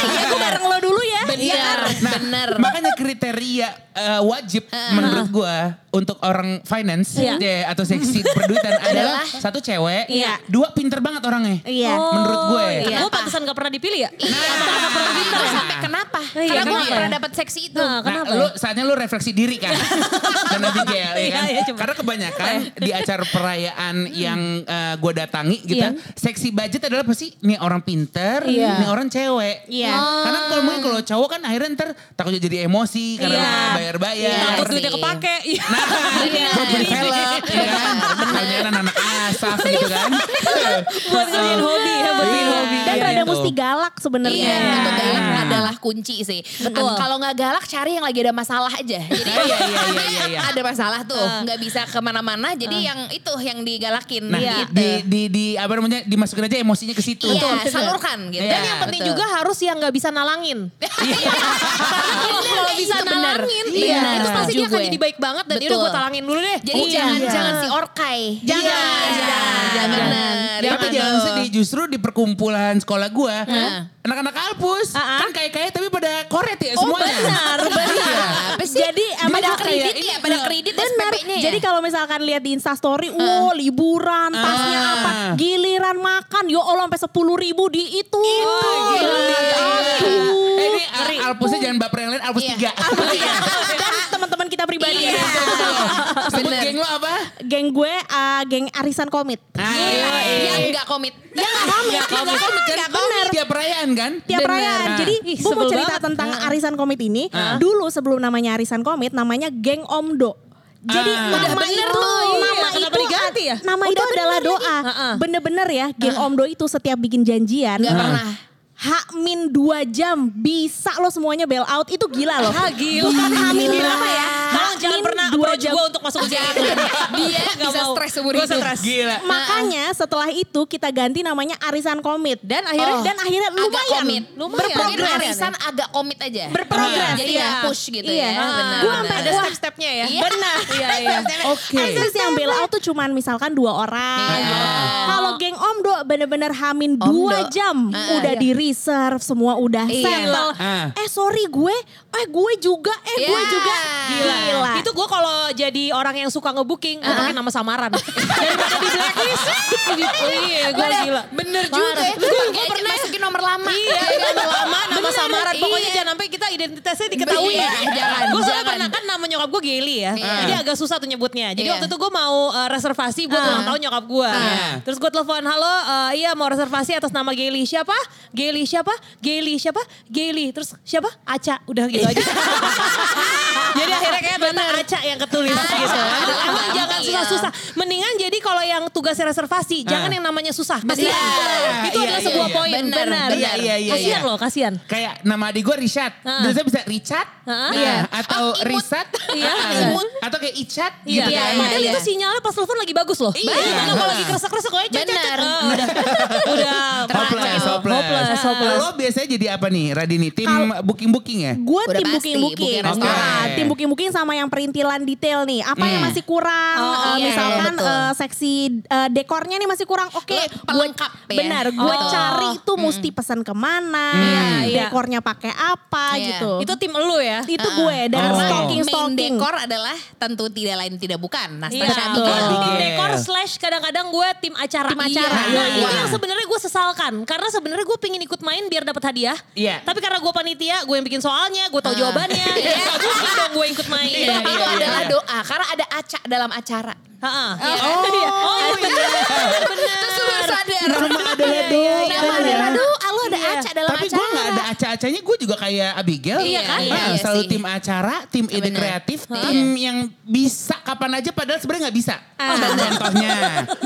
Iya gue bareng lo dulu ya. Bener, Nah, bener. makanya kriteria eh, wajib menurut gua untuk orang finance Iya. ya, atau seksi perduitan adalah Adalah? satu cewek, Iya. dua pinter banget orangnya. Iya. Menurut gue. Iya. Gue pantesan gak pernah dipilih ya? Itu sampai kenapa? Iya, Karena gue kenapa gak ya? pernah dapet seksi itu. Nah, Nah, kenapa lu ya? saatnya lu refleksi diri kan. Abigail ya Iya, kan. iya, coba. Karena kebanyakan di acara perayaan yang eh, gue datangi gitu, Iya. seksi budget adalah pasti nih orang pinter, Iya. nih orang cewek. Iya. Karena kalau mungkin kalau cowok kan akhirnya ntar takutnya jadi emosi karena Iya. bayar-bayar. Iya Takut duitnya kepake. Iya. Nah, buat beli velg, ya kan? Kalian anak asaf gitu kan. Buat ngerjain hobi ya, buat Iya. hobi. Dan Iya, rada gitu. mesti galak sebenarnya. Iya, itu galak adalah kunci sih. Betul. Kalau nggak galak, cari yang lagi ada masalah aja. Jadi iya, iya, iya, iya, iya. ada masalah tuh, nggak bisa ke mana-mana. Jadi yang itu yang digalakin. Nah, gitu. di, di, di, apa namanya, dimasukin aja emosinya ke situ. Iya, salurkan gitu. Iya. Dan yang penting juga harus yang gak bisa nalangin. Kalau kalau bisa Itu nalangin, Iya, iya, itu pasti dia akan jadi baik banget dan Betul. Yaudah gue talangin dulu deh. Jadi Iya. jangan Iya. jangan si orkai. Jangan, Jangan, jangan, jangan. bener. Tapi jangan sedih, justru di perkumpulan sekolah gua, anak-anak Alpus, Ah, ah. kan kaya-kaya tapi pada koret ya semuanya. benar, benar. Apa sih? Jadi emang pada kayak kredit ya, pada kredit Benar. SPP-nya ya. Jadi kalau misalkan lihat di Instastory, wow liburan, tasnya Ah. apa, giliran makan, yo Allah sampai sepuluh ribu di itu. Aduh. Eh, ini Al- Alpusnya jangan baper yang lain, Alpus Iya. 3. Dan teman-teman kita pribadi. Iya. Sebut Bener. geng lo apa? Geng gue, uh, geng arisan komit. Ah, Yang nggak komit. Ya nggak komit, Nggak komit kan? bener. Tiap perayaan kan? Tiap perayaan. Ah. Jadi Ih, gue mau cerita banget. tentang arisan komit ini. Dulu sebelum namanya arisan komit, namanya geng Omdo. Jadi Ah. nama Udah bener itu, tuh, iya. nama Kenapa itu, diganti ya? Nama itu Udah adalah doa. Bener-bener ya, geng Omdo itu setiap bikin janjian. Nggak pernah. H-2 jam bisa lo semuanya bail out itu gila loh. Ah, gila. Bukan H-min berapa ya? Tolong jangan pernah dua approach jam. gue untuk masuk usia itu. Dia Nggak bisa mau. stres seumur hidup. stres. Gila. Makanya setelah itu kita ganti namanya arisan komit dan akhirnya Oh, dan akhirnya agak lumayan komit. Lumayan. Mungkin Berprogres. arisan agak komit aja. Berprogres, Jadi iya. nggak push gitu Iya. ya. Benar, Gua benar. sampai Ada step-stepnya ya. Iya. Benar. Iya, iya. Oke. Terus yang bail out tuh cuman misalkan dua orang. Iya. Kalau geng Om Do bener-bener hamin dua jam. Ah, udah iya. Reserve, semua udah Iya. settle. Ah. Eh sorry gue, eh gue juga, eh gue Iya. juga. Gila. Gila. Itu gue kalau jadi orang yang suka nge-booking, gue pakai nama samaran. Daripada di blacklist. gitu. Iya, gue Udah, gila. Bener juga. Gue Gue gue pernah masukin nomor lama. Iya, nama lama, nama Bener, samaran. Pokoknya iya. jangan sampai kita identitasnya diketahui. Iya, jangan, Gue soalnya pernah kan nama nyokap gue Geli ya. Iya. Jadi agak susah tuh nyebutnya. Jadi Iya. waktu itu gue mau uh, reservasi buat Ah. ulang tahun nyokap gue. Terus gue telepon, halo uh, iya mau reservasi atas nama Geli. Siapa? Geli siapa? Geli siapa? Geli. Terus siapa? Aca. Udah gitu aja. jadi akhirnya kayak ternyata Aca yang ketulis gitu. Emang Iya. jangan susah-susah. Mendingan jadi kalau yang tugasnya reservasi, jangan yang namanya susah. Kasihan. Benar. Itu Iya, adalah iya, sebuah iya. poin. Benar, Benar. Iya, iya, iya, Kasihan iya. loh, kasihan. Kayak nama adik gue Richard. Heeh. Biasanya bisa Richard. Heeh. Nah, Iya. Atau Oh. Risat. Iya. Atau kayak Icat. Iya, gitu kan. padahal iya. itu sinyalnya pas telepon lagi bagus loh. Iya. Iya. Kalau lagi kresek-kresek cet, cet. Benar. Udah. udah. Hopeless, hopeless. Hopeless, hopeless. Lo biasanya jadi apa nih Radini? Tim booking-booking ya? Gue tim booking-booking. booking restoran. Ah, tim booking-booking sama yang perintilan detail nih. Apa yang Hmm. masih kurang? Oh, Eh, iya, misalkan betul. eh, seksi eh, dekornya nih masih kurang. Oke, gue pelengkap ya. benar. Gue Oh. cari itu mesti pesan ke mana, Iya, iya. dekornya pakai apa Iya. gitu. Itu tim elu ya? itu gue dan Oh. stalking Main stalking. dekor adalah tentu tidak lain tidak bukan. Iya, Nastasia betul. Abigail. Tim dekor slash kadang-kadang gue tim acara. Tim acara, Iya. Nah, iya. itu yang sebenarnya gue sesalkan. Karena sebenarnya gue pingin ikut main biar dapat hadiah. Iya. Tapi karena gue panitia, gue yang bikin soalnya, gue tahu jawabannya. Ya gak mungkin dong gue ikut main. Itu, Iya, itu iya, adalah iya. doa karena ada acak dalam acara. Ha-ha. Oh, Iya. Oh, iya. Terus lu sadar. Nama adalah doa. Nama adalah doa. Lu ada Iya. acak dalam Tapi acara. gue gak ada acak-acaknya, gue juga kayak Abigail. Iya kan? Ah, Iya, iya selalu sih. tim acara, tim ide kreatif, Iya. tim yang bisa kapan aja padahal sebenarnya nggak bisa. Ah. Contohnya,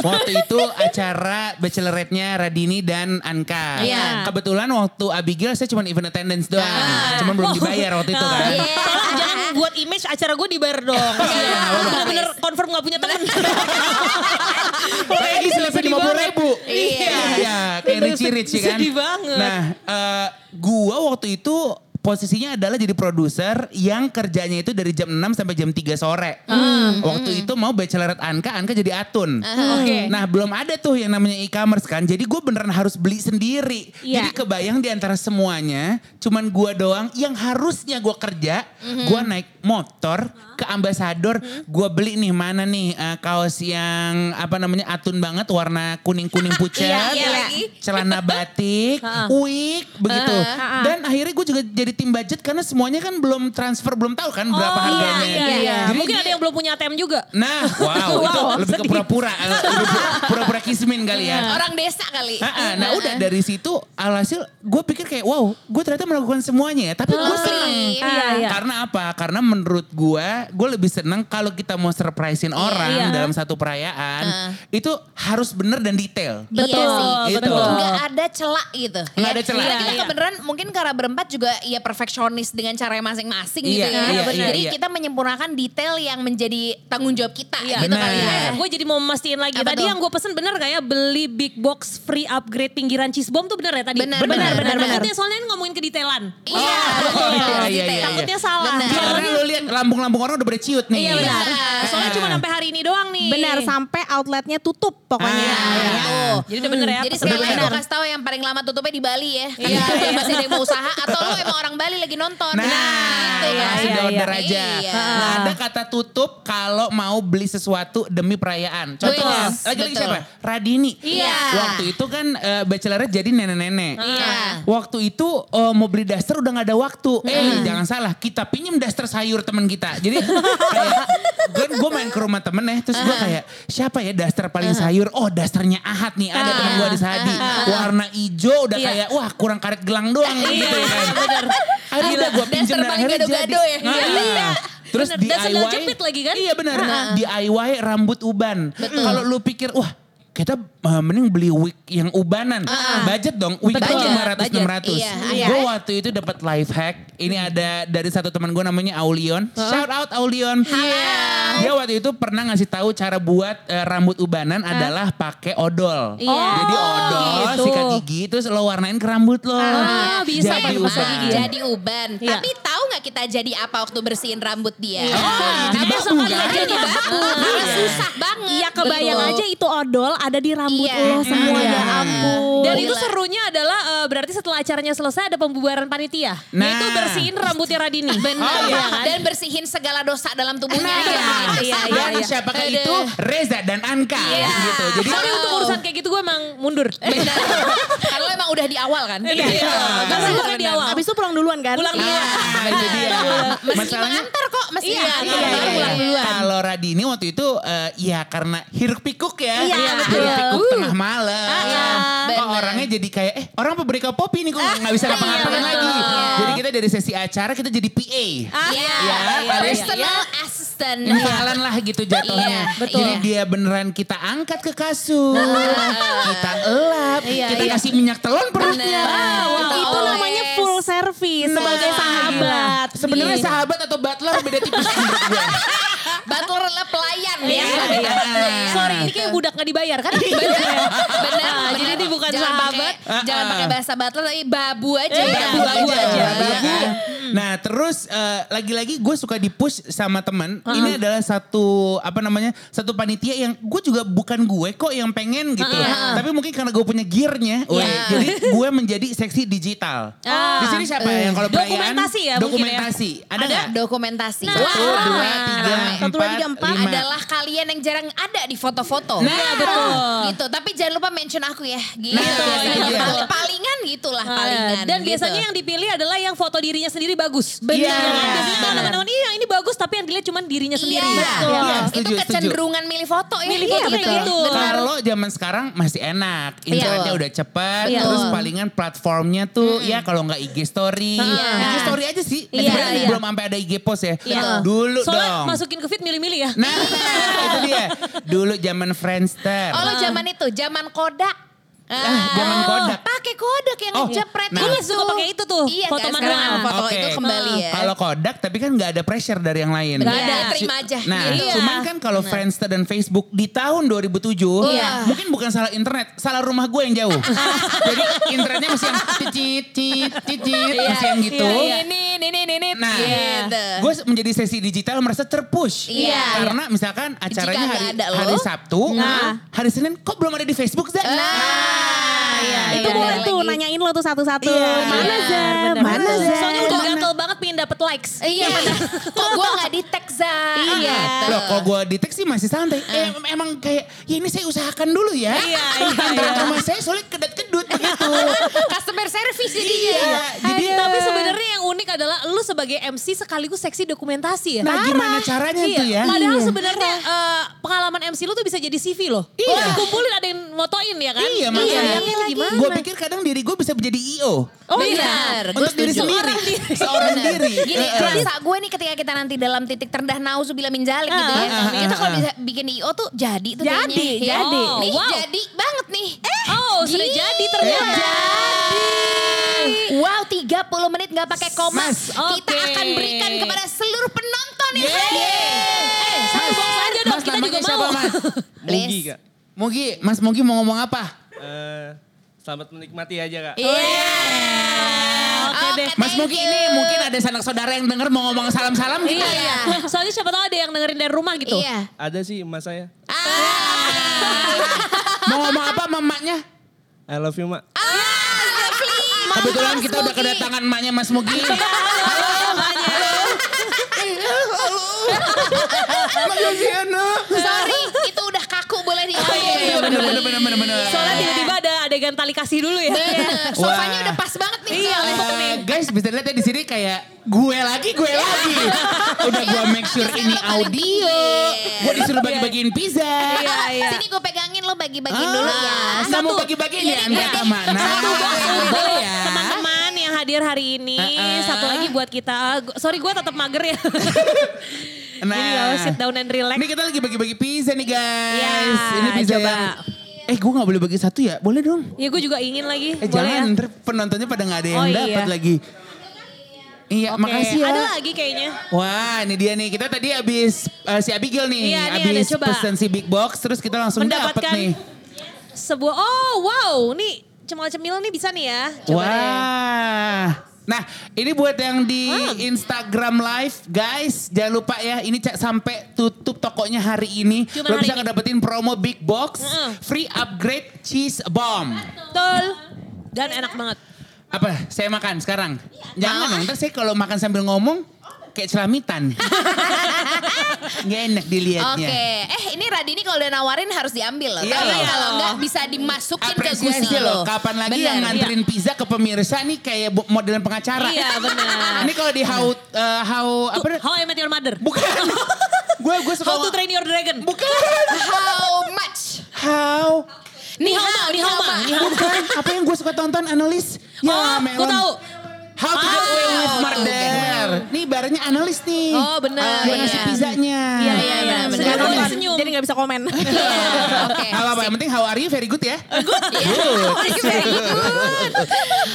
waktu itu acara bachelorette-nya Radini dan Anka. Iya. Kebetulan waktu Abigail saya cuma event attendance doang. Ah. Cuman belum dibayar waktu itu kan. Iya. Tolong jangan buat image acara gue dibayar dong. Iya. Bener-bener confirm gak punya temen. Lagi selesai lima puluh ribu. Iya. Iya, kayak Richie Rich kan. Sedih banget. Nah, eh, gua waktu itu posisinya adalah jadi produser yang kerjanya itu dari jam 6 sampai jam 3 sore. Hmm. Waktu itu mau bachelorette Anka, Anka jadi Atun. Oke. Nah belum ada tuh yang namanya e-commerce kan. Jadi gue beneran harus beli sendiri. Iya. Jadi kebayang di antara semuanya cuman gua doang yang harusnya gua kerja. Mhm. Gua naik motor ke ambasador. Gua beli nih mana nih eh, kaos yang apa namanya Atun banget warna kuning-kuning pucat. Iya, iya. Celana batik, wig begitu. Dan akhirnya gue juga jadi tim budget karena semuanya kan belum transfer, belum tahu kan berapa Oh, harganya. Iya, iya. Jadi Mungkin dia- ada yang belum punya ATM juga. Nah, wow, itu Wow, lebih ke pura-pura, pura-pura kismin kali ya. Orang desa kali. Ah, ah, nah udah dari situ alhasil gue pikir kayak wow gue ternyata melakukan semuanya ya tapi gue Oh, seneng iya. Iya, iya. karena apa karena menurut gue gue lebih seneng kalau kita mau surprisein orang Iya. dalam satu perayaan Ah. itu harus bener dan detail Betul Betul, sih. betul. Nggak ada celak gitu. Nggak Ya, ada celak. Iya, kita iya. kebenaran mungkin karena berempat juga ya perfeksionis dengan cara masing-masing gitu Iya, ya. iya, Benar. iya, Jadi iya. kita menyempurnakan detail yang menjadi tanggung jawab kita Iya, gitu kali ya. Gue jadi mau mastiin lagi. Apa tadi tuh? yang gue pesen bener gak ya beli big box free upgrade pinggiran Cisbom tuh bener ya tadi? Benar, benar, benar, benar. Takutnya soalnya ini ngomongin kedetailan. Iya, Oh, betul. iya, iya, Detail. iya. Takutnya salah. Biar karena lu lihat lambung-lambung orang udah berciut nih Iya benar. Iya. Soalnya cuma sampai hari ini doang nih. Benar sampai outletnya tutup pokoknya. Ah, Iya, tuh. Jadi udah bener ya. Jadi sekali lagi bener. gue kasih tahu yang paling lama tutupnya di Bali ya. Iya, Iya, iya. masih ada yang mau usaha atau lu emang orang Bali lagi nonton. Nah, gitu iya, kan. iya, order iya. aja. Iya. Nggak ada kata tutup kalau mau beli sesuatu demi perayaan. Contohnya, lagi-lagi siapa? Radini. Iya. Waktu itu kan uh, bachelorette jadi nenek-nenek. Iya. Waktu itu uh, mau beli daster udah gak ada waktu. Eh jangan salah, kita pinjem daster sayur temen kita. Jadi kayak kan gue main ke rumah temen ya, terus gue kayak siapa ya daster paling sayur? Oh dasternya Ahad nih, ada temen gue di Sadi. Warna hijau udah Iya. kayak wah kurang karet gelang doang gitu kan. Akhirnya udah gue pinjem dan akhirnya gado-gado jadi. ya. Nah, Iya. iya. Terus Bener, dan DIY. jepit lagi kan? Iya benar. DIY rambut uban. Kalau lu pikir wah kita uh, mending beli wig yang ubanan. Budget dong, wig Budget. enam ratus. Iya, iya. Gue waktu itu dapat life hack. Ini ada dari satu teman gue namanya Aulion. Shout out Aulion. Dia waktu itu pernah ngasih tahu cara buat eh, rambut ubanan adalah pakai odol. Iya. Jadi odol, gitu. sikat gigi, terus lo warnain ke rambut lo. Ah, bisa Jadi uban. jadi uban. Iya. Tapi tahu nggak kita jadi apa waktu bersihin rambut dia? Iya. Oh, jadi Tapi baku sekali kan? jadi baku. Karena Iya. susah banget. Iya kebayang aja itu odol ada di rambut Iya. lo semua Iya. ya ampun. Dan itu serunya adalah eh, berarti setelah acaranya selesai ada pembubaran panitia. Nah. Yaitu bersihin rambutnya Radini. Benar. Oh, iya kan? Dan bersihin segala dosa dalam tubuhnya. Nah, ya. iya, iya, Dan iya. siapakah Aduh. itu? Reza dan Anka. Iya. Gitu. Jadi Tapi untuk urusan kayak gitu gue emang mundur. Benar. Kalau udah di awal kan. Iya, iya. Karena gue kan di awal. Abis itu pulang duluan kan? Pulang duluan. Nah, itu dia. Meski mengantar kok. Meski Iya, mengantar. iya, iya. pulang duluan. Kalau Radini waktu itu eh, ya karena hiruk pikuk ya. Iya, Hiruk betul. pikuk Uh. tengah malam. Iya, Kok bener. orangnya jadi kayak eh orang apa beri kopi nih kok nggak bisa ngapa-ngapain iya, lagi. Jadi kita dari sesi acara kita jadi PA. Ah, Iya, Iya, personal assistant. Imbalan lah gitu jatuhnya. Iya, betul. Jadi dia beneran kita angkat ke kasur. kita elap. Iya, kita iya. kasih minyak telon perutnya. Bener. Itu Oh, namanya yes. full service sebagai Nah, sahabat. Sebenarnya Iya. sahabat atau butler beda tipis. Butler adalah pelayan Iya, ya. iya. Sorry ini kayak budak gak dibayar kan? Bener. Nah, jadi ini bukan jangan sahabat. Pakai, jangan Ah, pakai ah. bahasa butler tapi babu aja. Iya, babu, babu aja. aja. Babu. Nah terus eh, lagi-lagi gue suka di push sama temen. Ini adalah satu apa namanya satu panitia yang gue juga bukan gue kok yang pengen gitu. Tapi mungkin karena gue punya gearnya, Iya. jadi gue menjadi seksi digital. Ah. Di sini siapa yang kalau perayaan? Dokumentasi ya ya? Dokumentasi. Ada? Dokumentasi. Satu, Wah. dua, tiga, Rame. Satu, dua, tiga, empat, empat. lima. adalah kalian yang jarang ada di foto-foto. Nah, betul. Gitu, tapi jangan lupa mention aku ya. Gitu Nah, biasanya. itu dia. Pal- Palingan gitulah palingan. Dan gitu. biasanya yang dipilih adalah yang foto dirinya sendiri bagus. Benar. Ya kan? Biasanya teman-teman iya ini bagus tapi yang dilihat cuma dirinya sendiri. Iya, Betul. Iya, itu setuju, setuju. kecenderungan milih foto ya. Milih foto Iya, kayak gitu. Benar. Kalau zaman sekarang masih enak, internetnya Iya. udah cepet, Iya. terus Betul. palingan platformnya tuh ya kalau nggak IG story, Iya. IG story aja sih. Iya, iya. belum sampai ada IG post ya. Iya. Dulu Soalnya dong. masukin ke feed milih-milih ya. Nah, itu dia. Dulu zaman Friendster. Oh lo zaman itu, zaman Kodak. Ah, zaman Kodak. Pakai Kodak yang Oh, ngejepret nah. itu. Gue suka pakai itu tuh, Iya foto kan, manual. sekarang foto Oke. itu kembali ya. Kalau Kodak tapi kan nggak ada pressure dari yang lain. Nggak ada, Cu- terima aja. Nah, Iya. cuman kan kalau Friendster dan Facebook di tahun 2007, Iya. mungkin bukan salah internet, salah rumah gue yang jauh. Jadi internetnya masih yang cicit, cicit, cicit, masih yang gitu. Ini, ini, ini, ini. Nah, Gitu. gue menjadi sesi digital merasa terpush. Iya. Karena misalkan acaranya hari, hari Sabtu, hari Senin kok belum ada di Facebook, Zak? Ah, iya, itu iya, boleh ada tuh lagi. nanyain lo tuh satu-satu. Iya. Mana benar, Mana benar. Za? Soalnya udah gatel banget pengen dapet likes. Iya, kok gue gak di tag Za? Iya. Gitu. Loh, kalau gue di teks sih masih santai. Eh, emang kayak, ya ini saya usahakan dulu ya. Iya, iya, iya. rumah saya soalnya kedat-kedut begitu. Customer service jadinya. Iya, jadi Tapi sebenarnya yang unik adalah lu sebagai MC sekaligus seksi dokumentasi ya. Nah gimana caranya Iya, tuh ya? Padahal sebenarnya eh, pengalaman MC lu tuh bisa jadi CV loh. Iya. Dikumpulin ada yang motoin ya kan? Iya, Iya, gimana? Gue pikir kadang diri gue bisa menjadi IO. Oh Benar. iya. Untuk diri sendiri. Seorang diri. Gini, rasa gue nih ketika kita nanti dalam titik terendah nauzubillah min zalik gitu ya. Kita kalau bisa bikin IO tuh jadi tuh Jadi, jadi. Oh, nih Wow. jadi banget nih. Eh, Oh, sudah jadi ternyata. Wow, 30 menit gak pakai koma. Mas, Kita oke. akan berikan kepada seluruh penonton ini. Eh, satu box aja dong, Mas, kita juga siapa, mau. Mas? Mugi kak. Mugi, Mas Mugi mau ngomong apa? Eh, selamat menikmati aja kak. Iya. Oke deh. Mas you. ini mungkin ada sanak saudara yang denger mau ngomong salam-salam gitu. Iya, iya. Soalnya siapa tahu ada yang dengerin dari rumah gitu. Iya. Ada sih emas saya. Mau ngomong apa sama emaknya? I love you mak. Kebetulan kita udah kedatangan emaknya Mas Mugi. Mas Yogiano. Sorry, itu udah kaku boleh di Oh iya, iya bener bener bener bener bener. Soalnya tiba-tiba ada adegan tali kasih dulu ya. Bener. Sofanya Wah. udah pas banget nih. Iya, nih. Eh, guys bisa lihat ya di sini kayak gue lagi gue lagi. Udah gue make sure ini audio. Gue disuruh bagi-bagiin pizza. Iya, iya. Sini gue pegangin lo bagi-bagiin Ah, dulu ya. Nggak mau bagi-bagiin ya? Enggak ke mana? Ya? teman-teman yang hadir hari ini. Uh-uh. Satu lagi buat kita. Sorry gue tetap mager ya. Nah, Jadi kalau sit down and relax. Ini kita lagi bagi-bagi pizza nih guys. Iya, ini pizza coba. yang Eh gue gak boleh bagi satu ya? Boleh dong. Ya gue juga ingin lagi. Eh Boleh jangan, ya? ntar penontonnya pada gak ada yang Oh, dapat iya. lagi. Iya, Oke, makasih ya. Ada lagi kayaknya. Wah ini dia nih, kita tadi habis eh, si Abigail nih, Iya, nih habis ada, coba. pesen si Big Box, terus kita langsung Mendapatkan nih. sebuah, oh wow, nih cemil-cemil nih bisa nih ya. Coba deh. Nah, ini buat yang di Instagram Live, guys, jangan lupa ya, ini cek sampai tutup tokonya hari ini. Cuma Lo hari bisa ini. ngedapetin promo Big Box, Heeh. free upgrade cheese bomb. Betul. Dan enak banget. Apa? Saya makan sekarang? Jangan dong, ntar saya kalau makan sambil ngomong kayak celamitan. Nggak enak Oke, dilihatnya. eh ini Radini kalau udah nawarin harus diambil loh. Iya Tapi loh. kalau enggak bisa dimasukin ke Apresiasi Gusti loh, lo. kapan lagi Bener. yang nganterin pizza ke pemirsa nih kayak modelan pengacara. Iya benar. Ini kalau di how, uh, how apa? How I Met Your Mother. Bukan. gue gue suka. How to Train Your Dragon. Bukan. How much? How. Ni hao ma, ni hao ma. ni hao ma. Bukan. Apa yang gue suka tonton analis? Ya, Oh, gue tahu. How to get away with murder. Nih ibaratnya analis nih. Oh, benar. Gue ngasih Iya. pizzanya. Iya, iya, iya. benar. Jadi gak bisa komen. Iya, Oke. How apa? Yang penting how are you? Very good ya.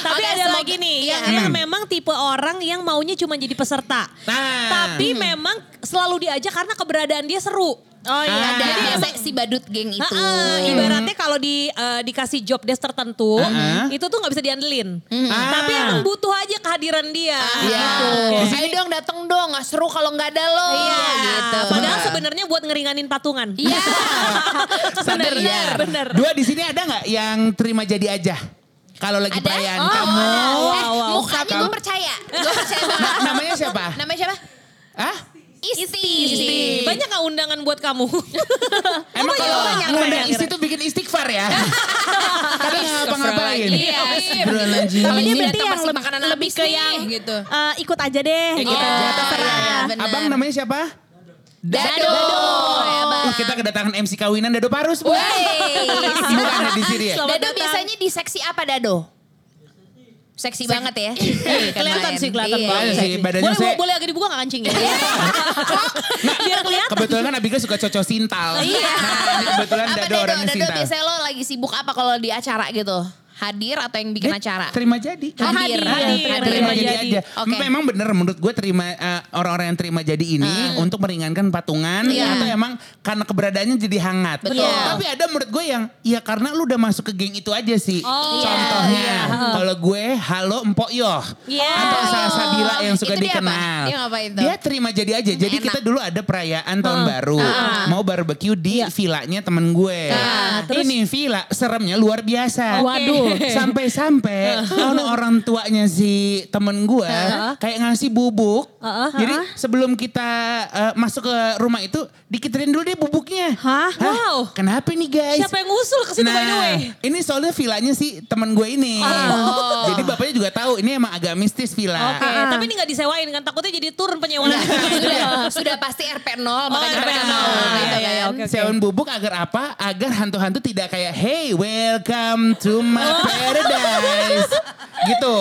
Tapi Oke, ada semoga- lagi nih Iya. yang emang memang tipe orang yang maunya cuma jadi peserta. Nah. Tapi memang selalu diajak karena keberadaan dia seru. Oh iya. Ada Jadi biasa si badut geng itu. Ha-ha, ibaratnya kalau di eh, dikasih job desk tertentu, Ha-ha. itu tuh nggak bisa diandelin. Ah. Tapi emang butuh aja kehadiran dia. Iya. Gitu. Ayo dong dateng dong, nggak seru kalau nggak ada lo. Iya. Gitu. Padahal sebenarnya buat ngeringanin patungan. Iya. bener, Bener. bener. Dua di sini ada nggak yang terima jadi aja? Kalau lagi Ada? perayaan Oh, kamu. ada. Eh, Wow, wow. mukanya Kamu- gue percaya. Gue percaya banget. Na- namanya siapa? Namanya siapa? Hah? Isti. Banyak gak undangan buat kamu? Emang kalau banyak, ngundang istri tuh bikin istighfar ya? Ngapa-ngapain. Iya. Astagfirullahaladzim. Tapi dia Berarti yang lebih- makanan lebih habis ke yang- gitu. Eh, ikut aja deh. Ikut gitu. aja, Terserah. iya. Abang namanya siapa? Dado. Ya, Bang. Wah, kita kedatangan MC kawinan Dado Parus, Bu. Wey. Bukan ada di sini ya? Dado biasanya di seksi apa Dado? Seksi banget ya. kelihatan sih, kelihatan Iya, banget iya. sih. badannya boleh, saya- boleh agak dibuka gak kancingnya? Biar kelihatan. Kebetulan kan Abigail suka coco sintal. Iya. Nah, kebetulan Apa Dado Dado? orangnya Dado sintal. biasanya lo lagi sibuk apa kalau di acara gitu? Hadir atau yang bikin Dia acara? Terima jadi. Hadir. Hadir. Terima Terima jadi jadi. aja. Oke. Memang bener menurut gue terima eh, orang-orang yang terima jadi ini untuk meringankan patungan Iya. atau emang karena keberadaannya jadi hangat. Betul. Tapi ada menurut gue yang ya karena lu udah masuk ke geng itu aja sih. Oh, Contohnya iya. kalau gue halo Empok Yoh Iya. atau Salsabila yang suka Itu dia dikenal. apa? Dia ngapain tuh? Dia terima jadi aja. Jadi Enak. kita dulu ada perayaan tahun baru. Mau barbecue di villanya temen gue. Ah, Ini villa seremnya luar biasa. Waduh. Sampai-sampai ono orang tuanya si temen gue kayak ngasih bubuk. Heeh. Jadi sebelum kita eh, masuk ke rumah itu dikiterin dulu deh bubuknya. Hah? Wow. Kenapa nih guys? Siapa yang ngusul ke situ by the way? ini soalnya villanya si temen gue ini. Jadi bapaknya juga tahu ini emang agak mistis villa. Oke, tapi ini gak disewain kan takutnya jadi turun penyewaan. sudah, sudah pasti RP 0 makanya RP RP 0 nol. gitu Iya, iya, kan. oke, oke. Sewan bubuk agar apa? Agar hantu-hantu tidak kayak hey welcome to my paradise. Gitu.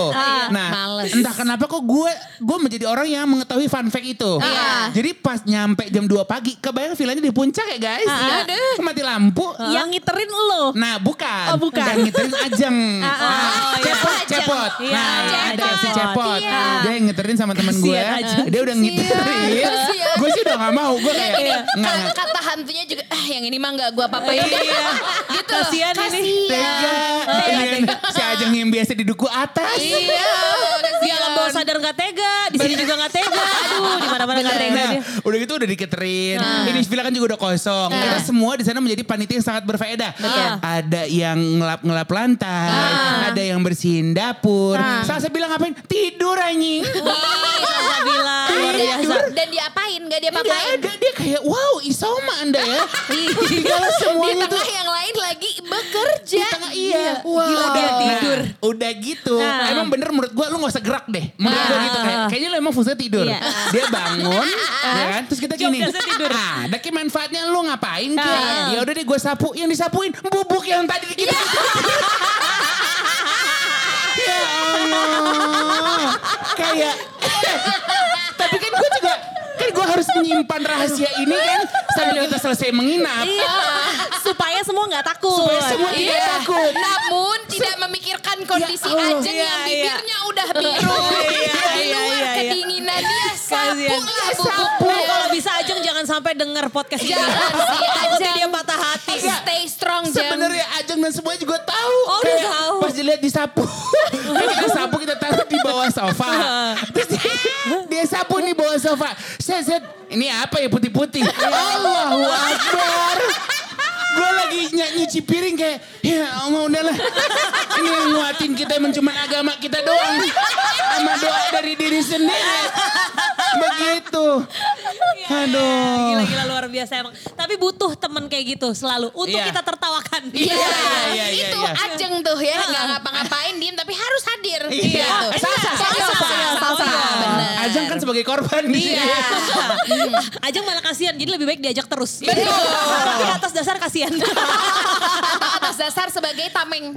nah, males. entah kenapa kok gue gue menjadi orang yang mengetahui fun fact itu. Iya. Jadi pas nyampe jam 2 pagi, kebayang villanya di puncak ya guys. Iya Mati lampu. Yang ngiterin lo. Nah bukan. Oh, bukan. Yang ngiterin ajeng. Nah, oh, iya. cepot, Ajeng. cepot. Iya, nah, ada cepot. si cepot. Iya. Dia yang ngiterin sama temen gue. Kasian. Dia udah ngiterin. kasian. gue sih udah gak mau. Gue kayak, Iya. kata hantunya juga, ah yang ini mah gak gue apa-apain. Iya. gitu. Kasian ini. Tega. Kan si Ajeng yang biasa di duku atas. Iya. Di alam bawah sadar gak tega, sini juga gak tega. Aduh, di mana-mana gak tega Nah, udah gitu udah diketerin. Ini villa kan juga udah kosong. Kita semua di sana menjadi panitia yang sangat berfaedah. Ada yang ngelap-ngelap lantai, ada yang bersihin dapur. Salsa bilang ngapain? Tidur anjing. Salsa bilang luar biasa. Dan diapain? Gak Enggak diapa-apain. ada dia kayak wow isoma anda ya. Segala Di semuanya tuh tengah yang lain lagi bekerja. di tengah iya. Wow. Gila, udah Dia tidur. Nah, udah gitu. Emang bener menurut gua lu gak usah gerak deh. Menurut gua gitu kayak kayaknya lu emang fungsinya tidur. Iya. Dia bangun, ya kan? Terus kita gini. Ah, ada manfaatnya lu ngapain Ki? Ah. Ya udah deh gua sapu. Yang disapuin bubuk yang tadi kita. ya Allah. Kayak tapi kan gue juga kan gue harus menyimpan rahasia ini kan sampai kita selesai menginap. supaya semua nggak takut. Supaya semua tidak Iya. takut. Namun tidak memikirkan kondisi Ya Allah. Ajeng yang Iya, iya. bibirnya udah biru. Iya, Di iya, luar iya, iya. kedinginan dia sapu lah bubuknya. kalau bisa Ajeng jangan sampai denger podcast ini. Jangan sih, Ajeng. dia patah hati. Stay strong Jeng. Sebenarnya Ajeng dan semuanya juga tahu. Oh, udah tahu. Pas dilihat disapu. Kan kita sapu kita taruh di bawah sofa. Terus dia, dia sapu di bawah sofa. Set, set. Ini apa ya putih-putih? Allahu Akbar. Gue lagi ny- nyuci piring kayak, ya Allah udahlah. Ini yang nguatin kita emang cuma agama kita doang. Sama doa dari diri sendiri. Begitu. Aduh. Gila-gila luar biasa emang. Tapi butuh temen kayak gitu selalu. Untuk Iya. kita tertawakan. Iya, iya, iya, itu iya. Ajeng tuh ya, nggak ngapa-ngapain diem tapi harus hadir. Iya. Salsa, salsa, salsa. Ajeng kan sebagai korban di. Iya. Ajeng malah kasihan, jadi lebih baik diajak terus. Betul. Tapi atas dasar kasihan. Atau atas dasar sebagai tameng.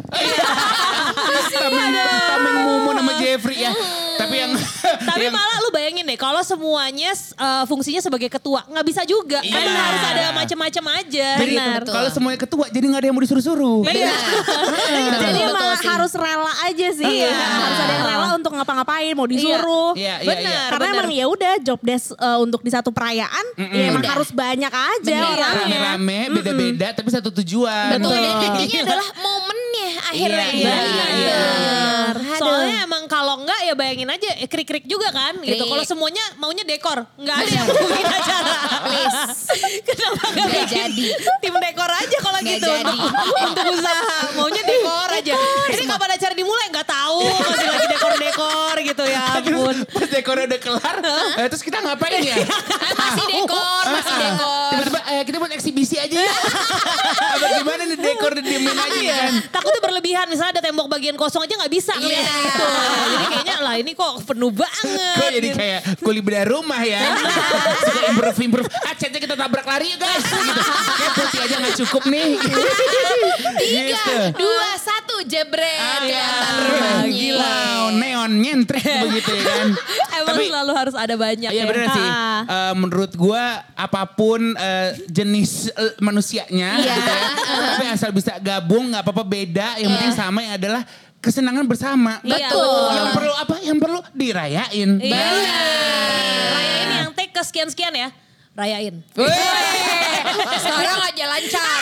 tameng, tameng Mumu nama Jeffrey ya. Tapi yang Tapi yang- malah lu bayangin deh, kalau semuanya uh, fungsinya sebagai ketua, nggak bisa juga. Kan Iya. harus ada macam-macam aja. jadi gitu. kalau semuanya ketua jadi nggak ada yang mau disuruh-suruh. Iya. Jadi Betul, emang betul sih. harus rela aja sih. Iya. Harus ada yang rela untuk ngapa-ngapain, mau disuruh. Iya, iya, Benar. iya. Karena emang ya udah job desk uh, untuk di satu perayaan ya emang Udah. harus banyak aja orangnya. Rame-rame, beda-beda, tapi satu tujuan. Betul, dan intinya adalah momennya akhirnya. Iya, iya, Bener. Aduh. Soalnya emang kalau enggak ya bayangin aja eh, krik-krik juga kan gitu. Krik. Kalau semuanya maunya dekor, enggak ada yang bikin acara. Please. Kenapa enggak bikin jadi. tim dekor aja kalau gitu jadi. untuk, untuk usaha. Maunya dekor aja. Ini kapan acara dimulai enggak tahu, masih lagi dekor-dekor gitu ya ampun. Pas dekornya udah kelar, eh, terus kita ngapain ya? Masih dekor, masih dekor. Tiba-tiba eh, kita buat eksibisi aja ya. Apa gimana nih dekor didiemin aja Iya, kan? takutnya berlebihan. Misalnya ada tembok bagian kosong aja nggak bisa ngeliat Iya. gitu. Jadi kayaknya lah ini kok penuh banget. Gue jadi kayak kuli bedah rumah ya. Suka improve improve. Ah catnya kita tabrak lari yuk guys. Gitu. Kayak putih aja gak cukup nih. Tiga, Gitu. dua, satu, jebret. Ah, rumahnya. Wow, neon nyentrik begitu ya kan. Emang selalu harus ada banyak Iya ya. sih. Eh, menurut gua apa pun eh, jenis eh, manusianya Iya. gitu ya. Tapi asal bisa gabung nggak apa-apa beda. Yang penting sama yang adalah kesenangan bersama. Iya. Betul. Yang perlu apa? Yang perlu dirayain. Iya. Rayain yang take ke sekian-sekian ya. Rayain. Sekarang aja lancar.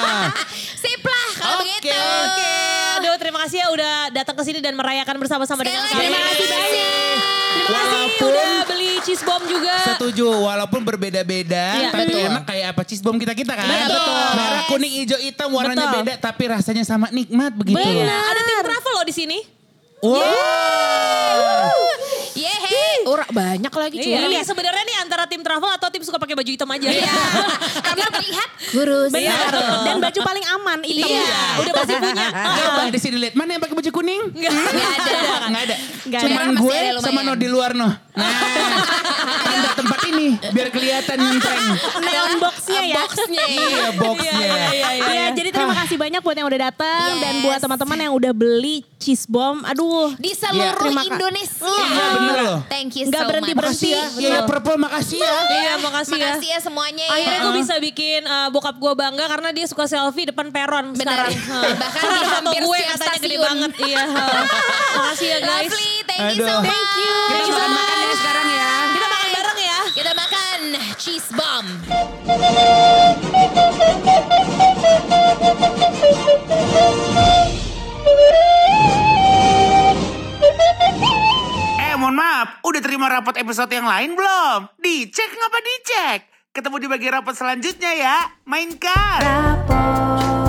Sip lah kalau Oke. begitu. Oke, aduh terima kasih ya udah datang ke sini dan merayakan bersama-sama dengan kami. terima kasih banyak. Terima kasih Walaupun- udah beli cheese bomb juga. Setuju, walaupun berbeda-beda, Iya, tapi betul. enak kayak apa cheese bomb kita kita kan. Betul. Merah, kuning, hijau, hitam, warnanya Betul. beda, tapi rasanya sama nikmat begitu. Ada travel loh di sini. Wow. Yeay. Ora banyak lagi Iya, cuy. ini sebenarnya nih antara tim travel atau tim suka pakai baju hitam aja. Iya. Agar terlihat kurus. Benar. Dan baju paling aman hitam. Iya. Udah pasti punya. Coba di sini lihat mana yang pakai baju kuning? Enggak. Nggak ada. Nggak ada. Cuman gue sama no di luar no. Nah, tanda tempat ini biar kelihatan nyentreng. Neon boxnya ya. Boxnya. Iya boxnya. Iya, iya, iya. Iya, jadi terima kasih banyak buat yang udah datang dan buat teman-teman yang udah beli cheese bomb. Aduh, Di seluruh Terima kasih. Indonesia. Iya, bener loh. Thank you so berhenti-berhenti much. ya. Iya, ya, purple makasih ya. Iya, makasih ya. Makasih ya semuanya ya. Akhirnya gue bisa bikin uh, bokap gue bangga karena dia suka selfie depan peron Benar. sekarang. Bahkan di hampir gue setiap katanya gede banget. Iya. Makasih ya guys. Lovely, thank you so much. Thank you. Kita makan-makan ya sekarang ya. Kita makan bareng ya. Kita makan cheese bomb. Eh mohon maaf, udah terima rapot episode yang lain belum? Dicek ngapa dicek? Ketemu di bagian rapot selanjutnya ya. Mainkan. Rapot